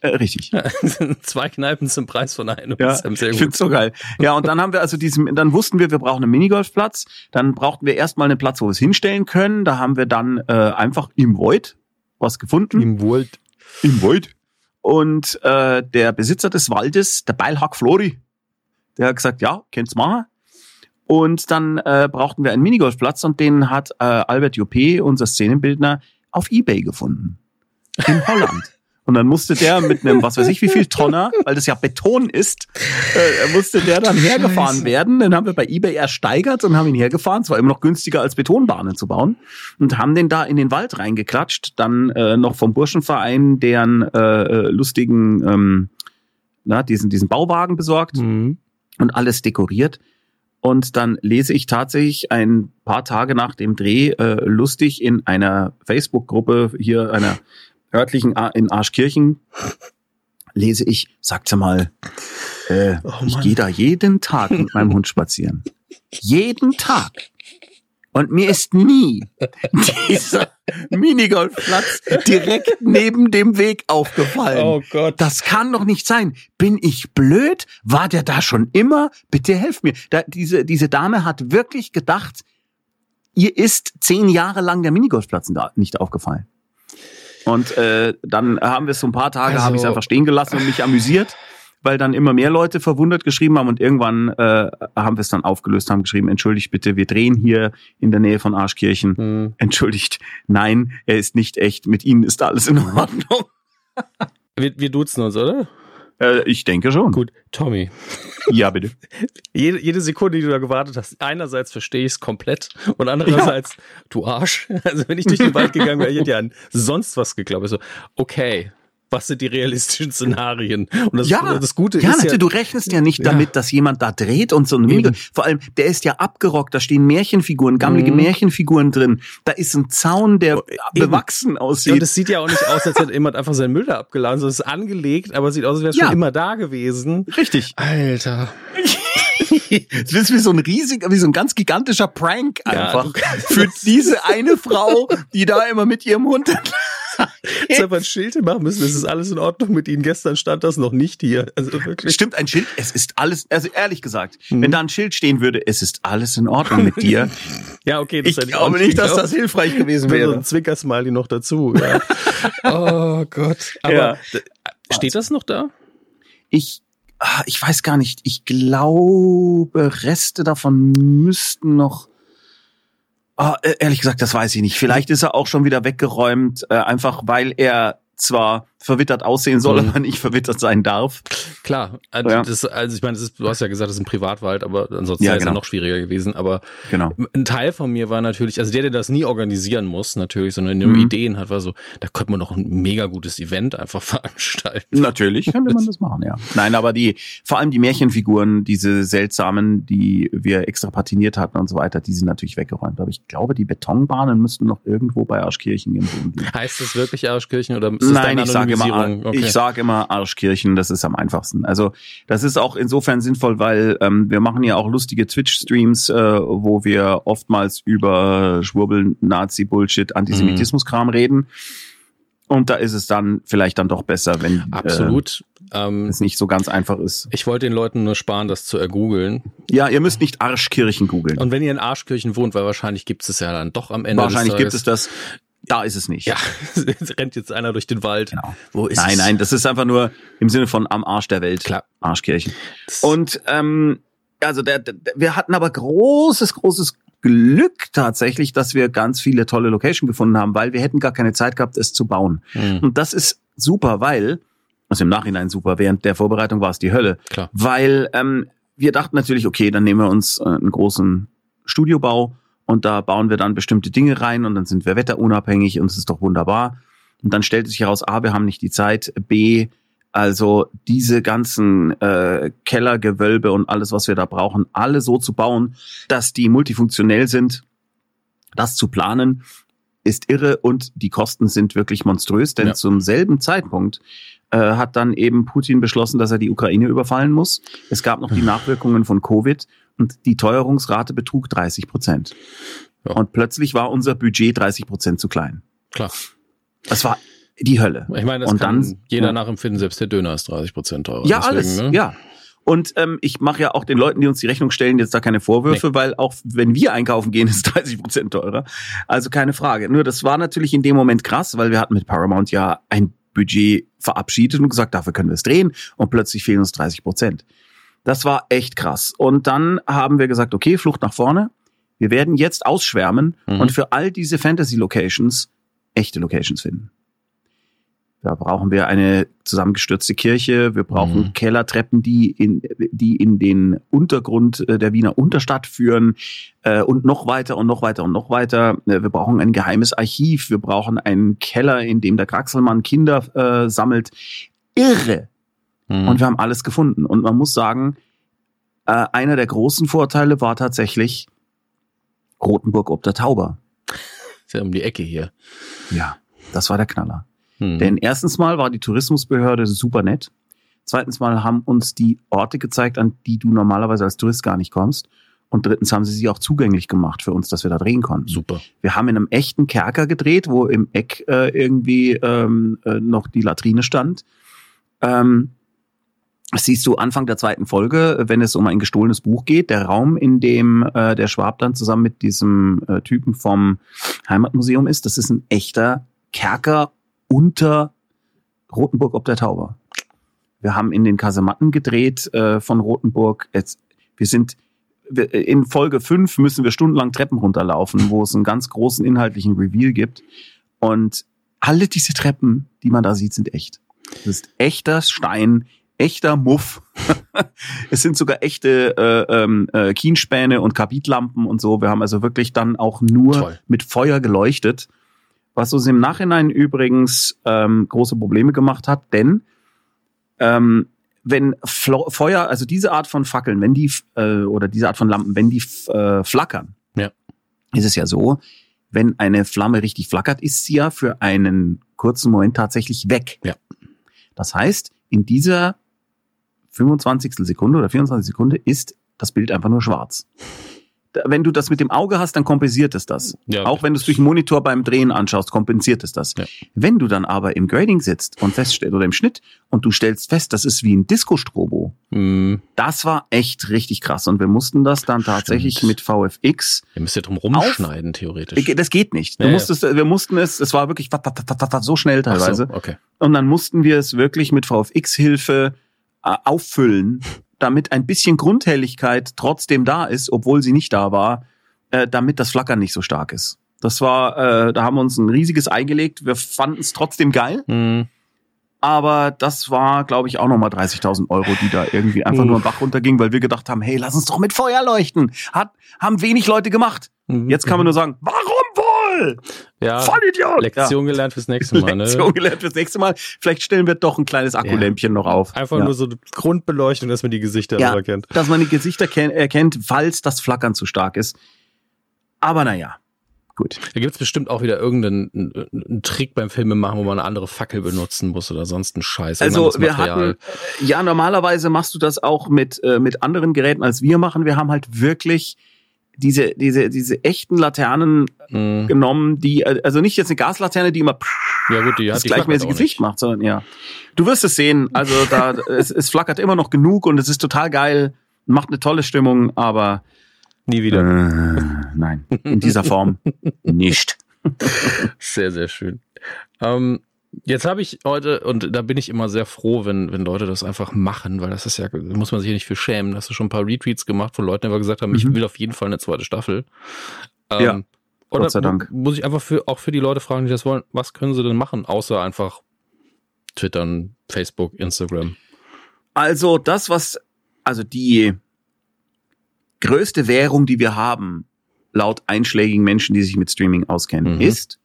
Äh, richtig. Zwei Kneipen zum Preis von einem. Ja, ich find's so geil. Ja, und dann haben wir also diesen, dann wussten wir, wir brauchen einen Minigolfplatz. Dann brauchten wir erstmal einen Platz, wo wir es hinstellen können. Da haben wir dann äh, einfach im Void was gefunden. Im Wald. Im Void. Und äh, der Besitzer des Waldes, der Beilhack Flori, der hat gesagt, ja, könnt's machen. Und dann äh, brauchten wir einen Minigolfplatz und den hat äh, Albert Juppé, unser Szenenbildner, auf Ebay gefunden. In Holland. Und dann musste der mit einem, was weiß ich, wie viel Tonner, weil das ja Beton ist, äh, musste der dann hergefahren werden. Den haben wir bei Ebay ersteigert und haben ihn hergefahren. Es war immer noch günstiger als Betonbahnen zu bauen. Und haben den da in den Wald reingeklatscht. Dann äh, noch vom Burschenverein deren äh, äh, lustigen, ähm, na, diesen, diesen Bauwagen besorgt Mhm. Und alles dekoriert. Und dann lese ich tatsächlich ein paar Tage nach dem Dreh äh, lustig in einer Facebook-Gruppe hier einer örtlichen A in Arschkirchen lese ich, sagt sie mal, äh, Oh ich gehe da jeden Tag mit meinem Hund spazieren. jeden Tag. Und mir ist nie dieser Minigolfplatz direkt neben dem Weg aufgefallen. Oh Gott. Das kann doch nicht sein. Bin ich blöd? War der da schon immer? Bitte helft mir. Da, diese, diese Dame hat wirklich gedacht, ihr ist zehn Jahre lang der Minigolfplatz nicht aufgefallen. Und äh, dann haben wir es so ein paar Tage, Also- habe ich es einfach stehen gelassen und mich amüsiert, weil dann immer mehr Leute verwundert geschrieben haben und irgendwann äh, haben wir es dann aufgelöst, haben geschrieben, entschuldigt bitte, wir drehen hier in der Nähe von Arschkirchen. Mhm. Entschuldigt, nein, er ist nicht echt, mit Ihnen ist alles in Ordnung. Wir, wir duzen uns, oder? Äh, ich denke schon. Gut, Tommy. Ja, bitte. Jede, jede Sekunde, die du da gewartet hast, einerseits verstehe ich es komplett und andererseits, du Arsch. Also wenn ich durch den Wald gegangen wäre, ich hätte ja an sonst was geglaubt. So, okay, was sind die realistischen Szenarien? Und das, Ja, das Gute ja, ist natürlich, ja, du rechnest ja nicht Ja. damit, dass jemand da dreht und so ein. Vor allem, der ist ja abgerockt, da stehen Märchenfiguren, gammelige Mhm. Märchenfiguren drin. Da ist ein Zaun, der Eben. bewachsen und aussieht. es sieht ja auch nicht aus, als hätte jemand einfach seinen Müll da abgeladen, sondern es ist angelegt, aber es sieht aus, als wäre es Ja. schon immer da gewesen. Richtig. Alter. Das ist wie so ein riesiger, wie so ein ganz gigantischer Prank Ja, einfach. kannst- Für diese eine Frau, die da immer mit ihrem Hund. Jetzt einfach ein Schild machen müssen, es ist alles in Ordnung mit Ihnen. Gestern stand das noch nicht hier. Also wirklich. Stimmt, ein Schild, es ist alles, also ehrlich gesagt, Mhm. wenn da ein Schild stehen würde, es ist alles in Ordnung mit dir. Ja, okay, das Ich glaube nicht, dass das hilfreich gewesen so wäre. ein Zwinkersmiley noch dazu. Ja. oh Gott. Aber Ja. steht das noch da? Ich, ah, ich weiß gar nicht. Ich glaube, Reste davon müssten noch. Äh, ehrlich gesagt, das weiß ich nicht. Vielleicht ist er auch schon wieder weggeräumt, äh, einfach weil er zwar verwittert aussehen soll, Mhm. aber nicht verwittert sein darf. Klar. Also, Ja. das, also ich meine, ist, du hast ja gesagt, das ist ein Privatwald, aber ansonsten Ja, wäre es ja genau. noch schwieriger gewesen. Aber Genau. ein Teil von mir war natürlich, also der, der das nie organisieren muss, natürlich, sondern nur Mhm. Ideen hat, war so, da könnte man noch ein mega gutes Event einfach veranstalten. Natürlich könnte man das machen, ja. Nein, aber die, vor allem die Märchenfiguren, diese seltsamen, die wir extra patiniert hatten und so weiter, die sind natürlich weggeräumt. Aber ich glaube, die Betonbahnen müssten noch irgendwo bei Arschkirchen liegen. Heißt das wirklich Arschkirchen oder ist das Nein, ich sage immer? Okay. ich sage immer Arschkirchen, das ist am einfachsten. Also das ist auch insofern sinnvoll, weil ähm, wir machen ja auch lustige Twitch-Streams, äh, wo wir oftmals über Schwurbel, Nazi-Bullshit, Antisemitismus-Kram reden. Und da ist es dann vielleicht dann doch besser, wenn Absolut. Äh, ähm, es nicht so ganz einfach ist. ich wollte den Leuten nur sparen, das zu ergoogeln. Ja, ihr müsst nicht Arschkirchen googeln. Und wenn ihr in Arschkirchen wohnt, weil wahrscheinlich gibt es ja dann doch am Ende Wahrscheinlich gibt es das. Da ist es nicht. Ja, es rennt jetzt einer durch den Wald. Genau. Wo ist Nein, es? nein, das ist einfach nur im Sinne von am Arsch der Welt. Klar. Arschkirchen. Und ähm, also der, der, wir hatten aber großes, großes Glück tatsächlich, dass wir ganz viele tolle Location gefunden haben, weil wir hätten gar keine Zeit gehabt, es zu bauen. Hm, Und das ist super, weil, also im Nachhinein super, während der Vorbereitung war es die Hölle, klar. weil ähm, wir dachten natürlich, okay, dann nehmen wir uns äh, einen großen Studiobau und da bauen wir dann bestimmte Dinge rein und dann sind wir wetterunabhängig und es ist doch wunderbar. Und dann stellt sich heraus, A, wir haben nicht die Zeit, B, also diese ganzen äh, Kellergewölbe und alles, was wir da brauchen, alle so zu bauen, dass die multifunktionell sind, das zu planen, ist irre und die Kosten sind wirklich monströs, denn Ja. zum selben Zeitpunkt äh, hat dann eben Putin beschlossen, dass er die Ukraine überfallen muss. Es gab noch die Nachwirkungen von Covid und die Teuerungsrate betrug 30 Prozent. Ja. Und plötzlich war unser Budget 30 Prozent zu klein. Klar. Das war die Hölle. Ich meine, das Und kann dann- jeder ja. nachempfinden, selbst der Döner ist 30 Prozent teurer. Ja, Deswegen, alles, ne? ja. Und ähm, ich mache ja auch den Leuten, die uns die Rechnung stellen, jetzt da keine Vorwürfe, weil auch wenn wir einkaufen gehen, ist 30 Prozent teurer. Also keine Frage. Nur das war natürlich in dem Moment krass, weil wir hatten mit Paramount ja ein Budget verabschiedet und gesagt, dafür können wir es drehen und plötzlich fehlen uns 30 Prozent. Das war echt krass. Und dann haben wir gesagt, okay, Flucht nach vorne. Wir werden jetzt ausschwärmen Mhm. und für all diese Fantasy-Locations echte Locations finden. Da brauchen wir eine zusammengestürzte Kirche, wir brauchen Mhm. Kellertreppen, die in, die in den Untergrund äh, der Wiener Unterstadt führen äh, und noch weiter und noch weiter und noch weiter. Äh, Wir brauchen ein geheimes Archiv, wir brauchen einen Keller, in dem der Kraxelmann Kinder äh, sammelt. Irre! Mhm. Und wir haben alles gefunden. Und man muss sagen, äh, einer der großen Vorteile war tatsächlich Rothenburg ob der Tauber. ist ja um die Ecke hier. Ja, das war der Knaller. Mhm. Denn erstens mal war die Tourismusbehörde super nett. Zweitens mal haben uns die Orte gezeigt, an die du normalerweise als Tourist gar nicht kommst. Und drittens haben sie sie auch zugänglich gemacht für uns, dass wir da drehen konnten. Super. Wir haben in einem echten Kerker gedreht, wo im Eck äh, irgendwie ähm, äh, noch die Latrine stand. Ähm, das siehst du Anfang der zweiten Folge, wenn es um ein gestohlenes Buch geht, der Raum, in dem äh, der Schwab dann zusammen mit diesem äh, Typen vom Heimatmuseum ist, das ist ein echter Kerker unter Rothenburg ob der Tauber. Wir haben in den Kasematten gedreht äh, von Rothenburg. Jetzt, wir sind wir- in Folge 5 müssen wir stundenlang Treppen runterlaufen, wo es einen ganz großen inhaltlichen Reveal gibt. Und alle diese Treppen, die man da sieht, sind echt. Das ist echter Stein, echter Muff. es sind sogar echte äh, ähm, äh, Kienspäne und Kabitlampen und so. Wir haben also wirklich dann auch nur Toll. mit Feuer geleuchtet. Was uns im Nachhinein übrigens ähm, große Probleme gemacht hat, denn ähm, wenn Flo Feuer, also diese Art von Fackeln, wenn die äh, oder diese Art von Lampen, wenn die äh, flackern, Ja. ist es ja so, wenn eine Flamme richtig flackert, ist sie ja für einen kurzen Moment tatsächlich weg. Ja. Das heißt, in dieser 25. Sekunde oder 24 Sekunde ist das Bild einfach nur schwarz. Wenn du das mit dem Auge hast, dann kompensiert es das. Ja, Auch wenn du es durch den Monitor beim Drehen anschaust, kompensiert es das. Ja. Wenn du dann aber im Grading sitzt und feststellst, oder im Schnitt, und du stellst fest, das ist wie ein Disco-Strobo, Mhm. das war echt richtig krass. Und wir mussten das dann tatsächlich Stimmt. mit VFX. Ihr müsst ja drum rumschneiden, theoretisch. Äh, Das geht nicht. Du Ja, musstest, wir mussten es, es war wirklich so schnell teilweise. So, okay. Und dann mussten wir es wirklich mit VFX-Hilfe äh, auffüllen, damit ein bisschen Grundhelligkeit trotzdem da ist, obwohl sie nicht da war, äh, damit das Flackern nicht so stark ist. Das war, äh, da haben wir uns ein riesiges Ei gelegt. Wir fanden es trotzdem geil, Mhm. aber das war, glaube ich, auch nochmal 30.000 Euro, die da irgendwie einfach nur im Bach runtergingen, weil wir gedacht haben, hey, lass uns doch mit Feuer leuchten. Hat, haben wenig Leute gemacht. Mhm. Jetzt kann man nur sagen, warum wohl? ja, Vollidiot! Lektion gelernt fürs nächste Mal. Ne? Lektion gelernt fürs nächste Mal. Vielleicht stellen wir doch ein kleines Akkulämpchen noch auf. Einfach Ja. nur so Grundbeleuchtung, dass man die Gesichter Ja. erkennt. dass man die Gesichter ken- erkennt, falls das Flackern zu stark ist. Aber naja, gut. Da gibt's bestimmt auch wieder irgendeinen einen, Trick beim Filmemachen, wo man eine andere Fackel benutzen muss oder sonst einen Scheiß. Also wir hatten, äh, ja, normalerweise machst du das auch mit, äh, mit anderen Geräten, als wir machen. Wir haben halt wirklich diese, diese, diese echten Laternen Mhm. genommen, die, also nicht jetzt eine Gaslaterne, die immer Ja gut, die das die gleichmäßige Licht macht, sondern ja. Du wirst es sehen. Also da, es, es flackert immer noch genug und es ist total geil, macht eine tolle Stimmung, aber Nie wieder. äh, nein, in dieser Form nicht. Sehr, sehr schön. Ähm, jetzt habe ich heute, und da bin ich immer sehr froh, wenn, wenn Leute das einfach machen, weil das ist ja, muss man sich ja nicht für schämen. Hast du schon ein paar Retweets gemacht, wo Leute einfach gesagt haben, ich Mhm. will auf jeden Fall eine zweite Staffel. Ähm, Ja, oder Gott sei Dank. mu- muss ich einfach für, auch für die Leute fragen, die das wollen, was können sie denn machen, außer einfach twittern, Facebook, Instagram. Also das, was, also die größte Währung, die wir haben, laut einschlägigen Menschen, die sich mit Streaming auskennen, Mhm. ist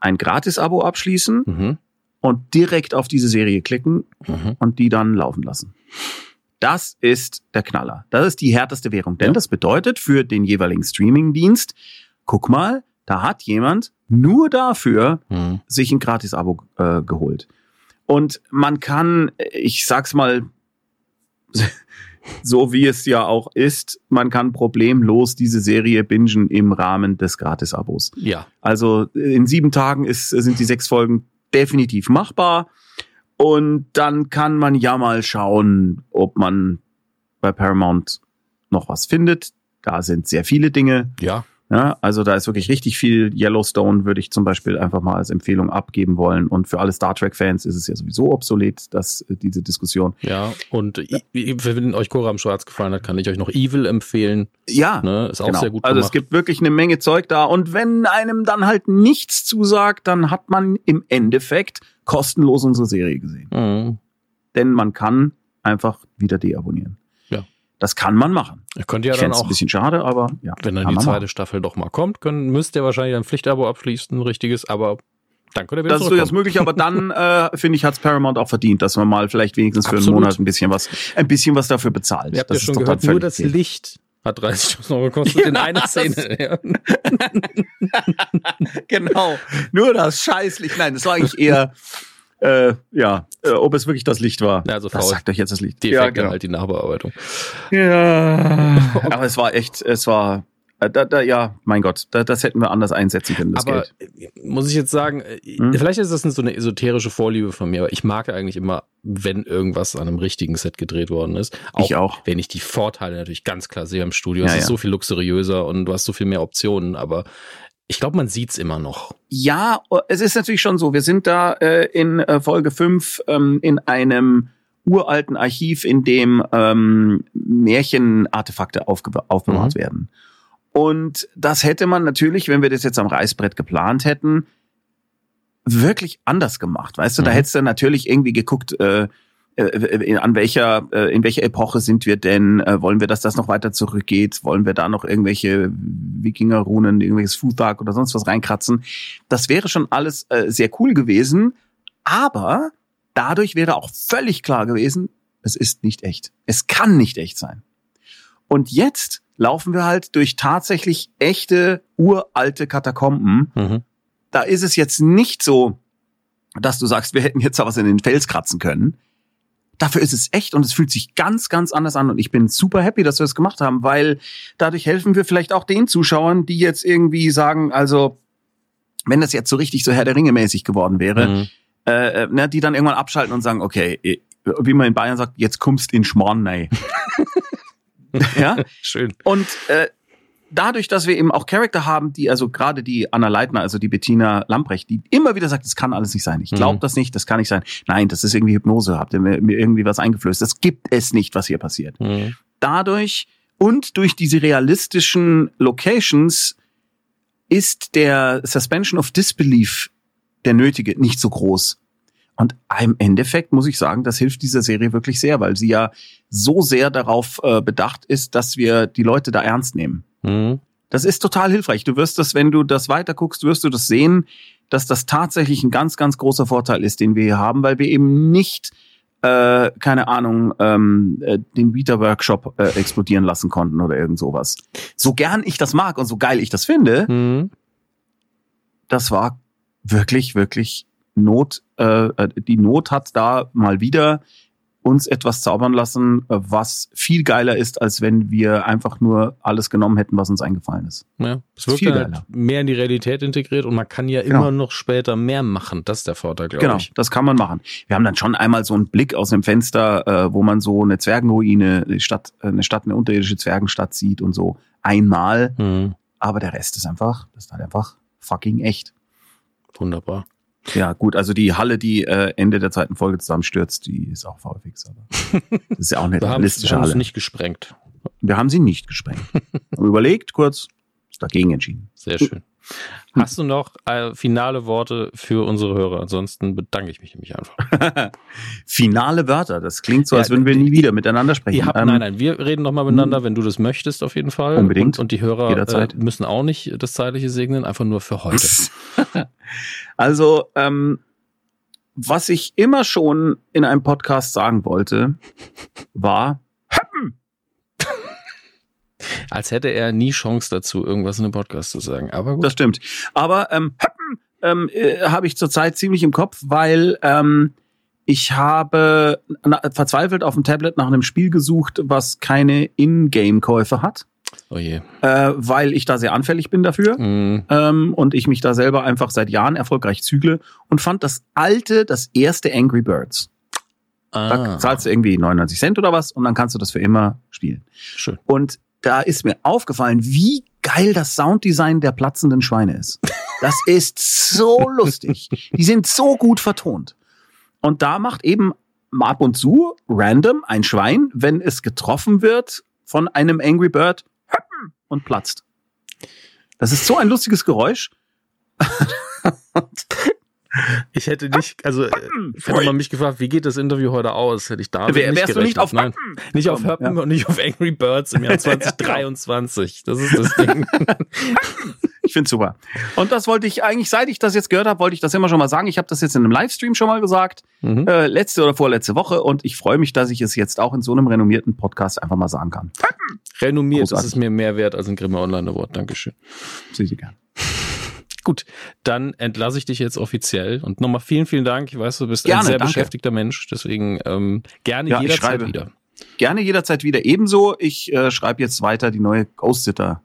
ein Gratis-Abo abschließen Mhm. und direkt auf diese Serie klicken Mhm. und die dann laufen lassen. Das ist der Knaller. Das ist die härteste Währung. Denn Ja. das bedeutet für den jeweiligen Streaming-Dienst, guck mal, da hat jemand nur dafür Mhm. sich ein Gratis-Abo äh, geholt. Und man kann, ich sag's mal, so wie es ja auch ist, man kann problemlos diese Serie bingen im Rahmen des Gratis-Abos. Ja. Also in sieben Tagen ist, sind die sechs Folgen definitiv machbar. Und dann kann man ja mal schauen, ob man bei Paramount noch was findet. Da sind sehr viele Dinge. Ja. Ja, also da ist wirklich richtig viel Yellowstone, würde ich zum Beispiel einfach mal als Empfehlung abgeben wollen. Und für alle Star Trek-Fans ist es ja sowieso obsolet, dass äh, diese Diskussion. Ja, und ja. wenn euch Cora am Schwarz gefallen hat, kann ich euch noch Evil empfehlen. Ja, ne, ist auch genau. sehr gut Also es gibt wirklich eine Menge Zeug da. Und wenn einem dann halt nichts zusagt, dann hat man im Endeffekt kostenlos unsere Serie gesehen. Mhm. Denn man kann einfach wieder deabonnieren. Ja. Das kann man machen. Ihr könnt ja Ich dann auch, ein bisschen schade, aber ja. wenn dann die zweite machen. Staffel doch mal kommt, können, müsst ihr wahrscheinlich ein Pflichtabo abschließen, ein richtiges, aber dann könnt ihr wieder Das ist durchaus möglich, aber dann äh, finde ich, hat's Paramount auch verdient, dass man mal vielleicht wenigstens für Absolut. einen Monat ein bisschen was, ein bisschen was dafür bezahlt. Ihr habt das ja schon gehört, nur das okay. Licht hat 30.000 Euro gekostet in einer Szene. Ja. genau. Nur das Scheißlicht. Nein, das war eigentlich eher, äh, ja, äh, ob es wirklich das Licht war. Ja, also das sagt euch jetzt das Licht. Die ja, genau. halt die Nachbearbeitung. Ja. Aber es war echt, es war, äh, da, da, ja, mein Gott, da, das hätten wir anders einsetzen können, das aber Geld. muss ich jetzt sagen, äh, Hm? vielleicht ist das so eine esoterische Vorliebe von mir, aber ich mag eigentlich immer, wenn irgendwas an einem richtigen Set gedreht worden ist. Ich auch. Wenn ich die Vorteile natürlich ganz klar sehe im Studio. Ja, es ist ja. so viel luxuriöser und du hast so viel mehr Optionen, aber ich glaube, man sieht's immer noch. Ja, es ist natürlich schon so. Wir sind da äh, in äh, Folge 5 ähm, in einem uralten Archiv, in dem ähm, Märchenartefakte aufge aufbewahrt Mhm. werden. Und das hätte man natürlich, wenn wir das jetzt am Reißbrett geplant hätten, wirklich anders gemacht. Weißt du, da Mhm. hättest du natürlich irgendwie geguckt, äh, äh, in, an welcher, äh, in welcher Epoche sind wir denn? Äh, wollen wir, dass das noch weiter zurückgeht? Wollen wir da noch irgendwelche Wikinger-Runen, irgendwelches Futhag oder sonst was reinkratzen? Das wäre schon alles äh, sehr cool gewesen, aber dadurch wäre auch völlig klar gewesen, es ist nicht echt. Es kann nicht echt sein. Und jetzt laufen wir halt durch tatsächlich echte, uralte Katakomben. Mhm. Da ist es jetzt nicht so, dass du sagst, wir hätten jetzt da was in den Fels kratzen können. Dafür ist es echt und es fühlt sich ganz, ganz anders an. Und ich bin super happy, dass wir das gemacht haben, weil dadurch helfen wir vielleicht auch den Zuschauern, die jetzt irgendwie sagen, also, wenn das jetzt so richtig so Herr der Ringe mäßig geworden wäre, Mhm. äh, äh, ne, die dann irgendwann abschalten und sagen, okay, eh, wie man in Bayern sagt, jetzt kommst in Schmarrn rein. ja, Schön. und äh, dadurch, dass wir eben auch Charakter haben, die, also gerade die Anna Leitner, also die Bettina Lamprecht, die immer wieder sagt, das kann alles nicht sein. Ich glaube Mhm. das nicht, das kann nicht sein. Nein, das ist irgendwie Hypnose, habt ihr mir, mir irgendwie was eingeflößt. Das gibt es nicht, was hier passiert. Mhm. Dadurch und durch diese realistischen Locations ist der Suspension of Disbelief, der nötige, nicht so groß. Und im Endeffekt muss ich sagen, das hilft dieser Serie wirklich sehr, weil sie ja so sehr darauf äh, bedacht ist, dass wir die Leute da ernst nehmen. Mhm. Das ist total hilfreich. Du wirst das, wenn du das weiter guckst, wirst du das sehen, dass das tatsächlich ein ganz, ganz großer Vorteil ist, den wir hier haben, weil wir eben nicht, äh, keine Ahnung, ähm, äh, den Vita-Workshop äh, explodieren lassen konnten oder irgend sowas. So gern ich das mag und so geil ich das finde, Mhm. das war wirklich, wirklich Not. Äh, äh, die Not hat da mal wieder uns etwas zaubern lassen, äh, was viel geiler ist, als wenn wir einfach nur alles genommen hätten, was uns eingefallen ist. Ja, es wird viel halt geiler. mehr in die Realität integriert und man kann ja Genau. immer noch später mehr machen. Das ist der Vorteil, glaube Genau, ich. das kann man machen. Wir haben dann schon einmal so einen Blick aus dem Fenster, äh, wo man so eine Zwergenruine, eine Stadt, äh, eine Stadt, eine unterirdische Zwergenstadt sieht und so einmal. Mhm. Aber der Rest ist einfach, das ist halt einfach fucking echt. Wunderbar. Ja, gut, also die Halle, die äh, Ende der zweiten Folge zusammenstürzt, die ist auch VFX, aber das ist ja auch eine Wir haben, wir realistische haben Halle. nicht gesprengt. Wir haben sie nicht gesprengt. haben überlegt, kurz, dagegen entschieden. Sehr schön. Hast du noch äh, finale Worte für unsere Hörer? Ansonsten bedanke ich mich nämlich einfach. Finale Wörter, das klingt so, Ja, als würden wir nie wieder miteinander sprechen. Habt, Ähm, nein, nein, wir reden nochmal miteinander, wenn du das möchtest, auf jeden Fall. Unbedingt. Und, und die Hörer äh, müssen auch nicht das Zeitliche segnen, einfach nur für heute. Also, ähm, was ich immer schon in einem Podcast sagen wollte, war, Als hätte er nie Chance dazu, irgendwas in einem Podcast zu sagen. Aber gut. das stimmt. Aber ähm, ähm, äh, habe ich zurzeit ziemlich im Kopf, weil ähm, Ich habe verzweifelt auf dem Tablet nach einem Spiel gesucht, was keine Ingame-Käufe hat. Oh je. Äh, weil ich da sehr anfällig bin dafür Mm. ähm, und ich mich da selber einfach seit Jahren erfolgreich zügle und fand das alte, das erste Angry Birds. Da Ah, zahlst du irgendwie 99 Cent oder was und dann kannst du das für immer spielen. schön. Und da ist mir aufgefallen, wie geil das Sounddesign der platzenden Schweine ist. Das ist so lustig. Die sind so gut vertont. Und da macht eben ab und zu random ein Schwein, wenn es getroffen wird von einem Angry Bird und platzt. Das ist so ein lustiges Geräusch. Ich hätte nicht, also äh, hätte man mich gefragt, wie geht das Interview heute aus, hätte ich da Wär- nicht wärst du gerechnet. nicht auf Nein, nicht auf Höppen ja. und nicht auf Angry Birds im Jahr 2023. Das ist das Ding. Ich find's super. Und das wollte ich eigentlich, seit ich das jetzt gehört habe, wollte ich das immer schon mal sagen. Ich habe das jetzt in einem Livestream schon mal gesagt, Mhm. äh, letzte oder vorletzte Woche. Und ich freue mich, dass ich es jetzt auch in so einem renommierten Podcast einfach mal sagen kann. Renommiert, das Großartig. ist mir mehr wert als ein Grimme Online Award. Dankeschön. Sehr, sehr gern. Gut, dann entlasse ich dich jetzt offiziell und nochmal vielen, vielen Dank. Ich weiß, du bist ein Gerne, sehr danke. beschäftigter Mensch, deswegen ähm, gerne Ja, jederzeit wieder. Gerne jederzeit wieder. Ebenso, ich äh, schreibe jetzt weiter die neue Ghost Sitter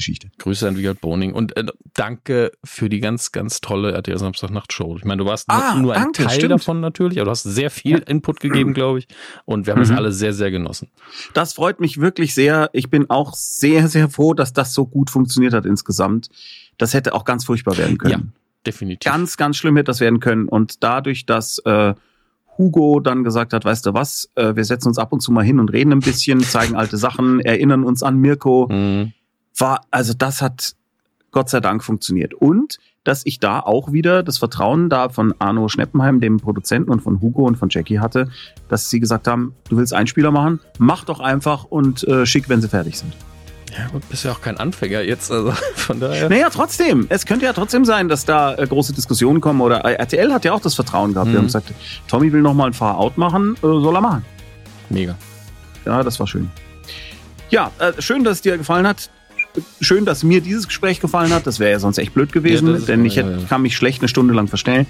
Geschichte. Grüße an Wiegald Boning und äh, danke für die ganz, ganz tolle RTL Samstagnacht Show. Ich meine, du warst Ah, nur, ein danke, Teil stimmt. davon natürlich, aber du hast sehr viel Input gegeben, glaube ich. Und wir haben es Mhm. alle sehr, sehr genossen. Das freut mich wirklich sehr. Ich bin auch sehr, sehr froh, dass das so gut funktioniert hat insgesamt. Das hätte auch ganz furchtbar werden können. Definitiv. Ganz, ganz schlimm hätte das werden können. Und dadurch, dass äh, Hugo dann gesagt hat, weißt du was, äh, wir setzen uns ab und zu mal hin und reden ein bisschen, zeigen alte Sachen, erinnern uns an Mirko, Mhm. War, also das hat Gott sei Dank funktioniert. Und dass ich da auch wieder das Vertrauen da von Arno Schneppenheim, dem Produzenten und von Hugo und von Jackie hatte, dass sie gesagt haben, du willst Einspieler machen, mach doch einfach und äh, schick, wenn sie fertig sind. Ja, gut, bist ja auch kein Anfänger jetzt, also von daher. Naja, trotzdem. Es könnte ja trotzdem sein, dass da äh, große Diskussionen kommen. Oder äh, RTL hat ja auch das Vertrauen gehabt. Mhm. Wir haben gesagt, Tommy will noch mal ein Far-Out machen, äh, soll er machen. Mega. Ja, das war schön. Ja, äh, schön, dass es dir gefallen hat. Schön, dass mir dieses Gespräch gefallen hat. Das wäre ja sonst echt blöd gewesen, Ja, denn ich ja, hätte, ja. kann mich schlecht eine Stunde lang verstellen.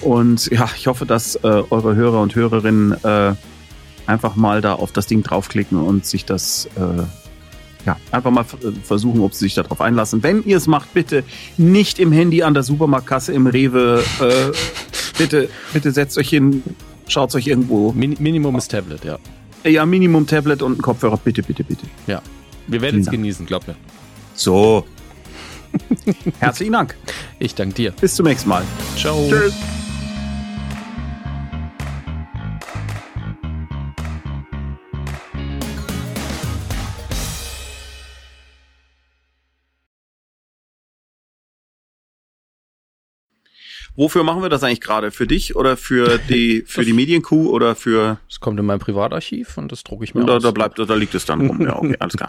Und ja, ich hoffe, dass äh, eure Hörer und Hörerinnen äh, einfach mal da auf das Ding draufklicken und sich das äh, ja, einfach mal versuchen, ob sie sich darauf einlassen. Wenn ihr es macht, bitte nicht im Handy an der Supermarktkasse im Rewe. Äh, bitte, bitte setzt euch hin, schaut euch irgendwo. Min Minimum ist Tablet, ja. Ja, Minimum Tablet und ein Kopfhörer. Bitte, bitte, bitte. Wir werden es genießen, glaub mir. So. Herzlichen Dank. Ich danke dir. Bis zum nächsten Mal. Ciao. Tschüss. Wofür machen wir das eigentlich gerade? Für dich oder für die für die Medienkuh oder für Es kommt in mein Privatarchiv und das drucke ich mir da, aus. da bleibt da liegt es dann rum. Ja, okay, alles klar.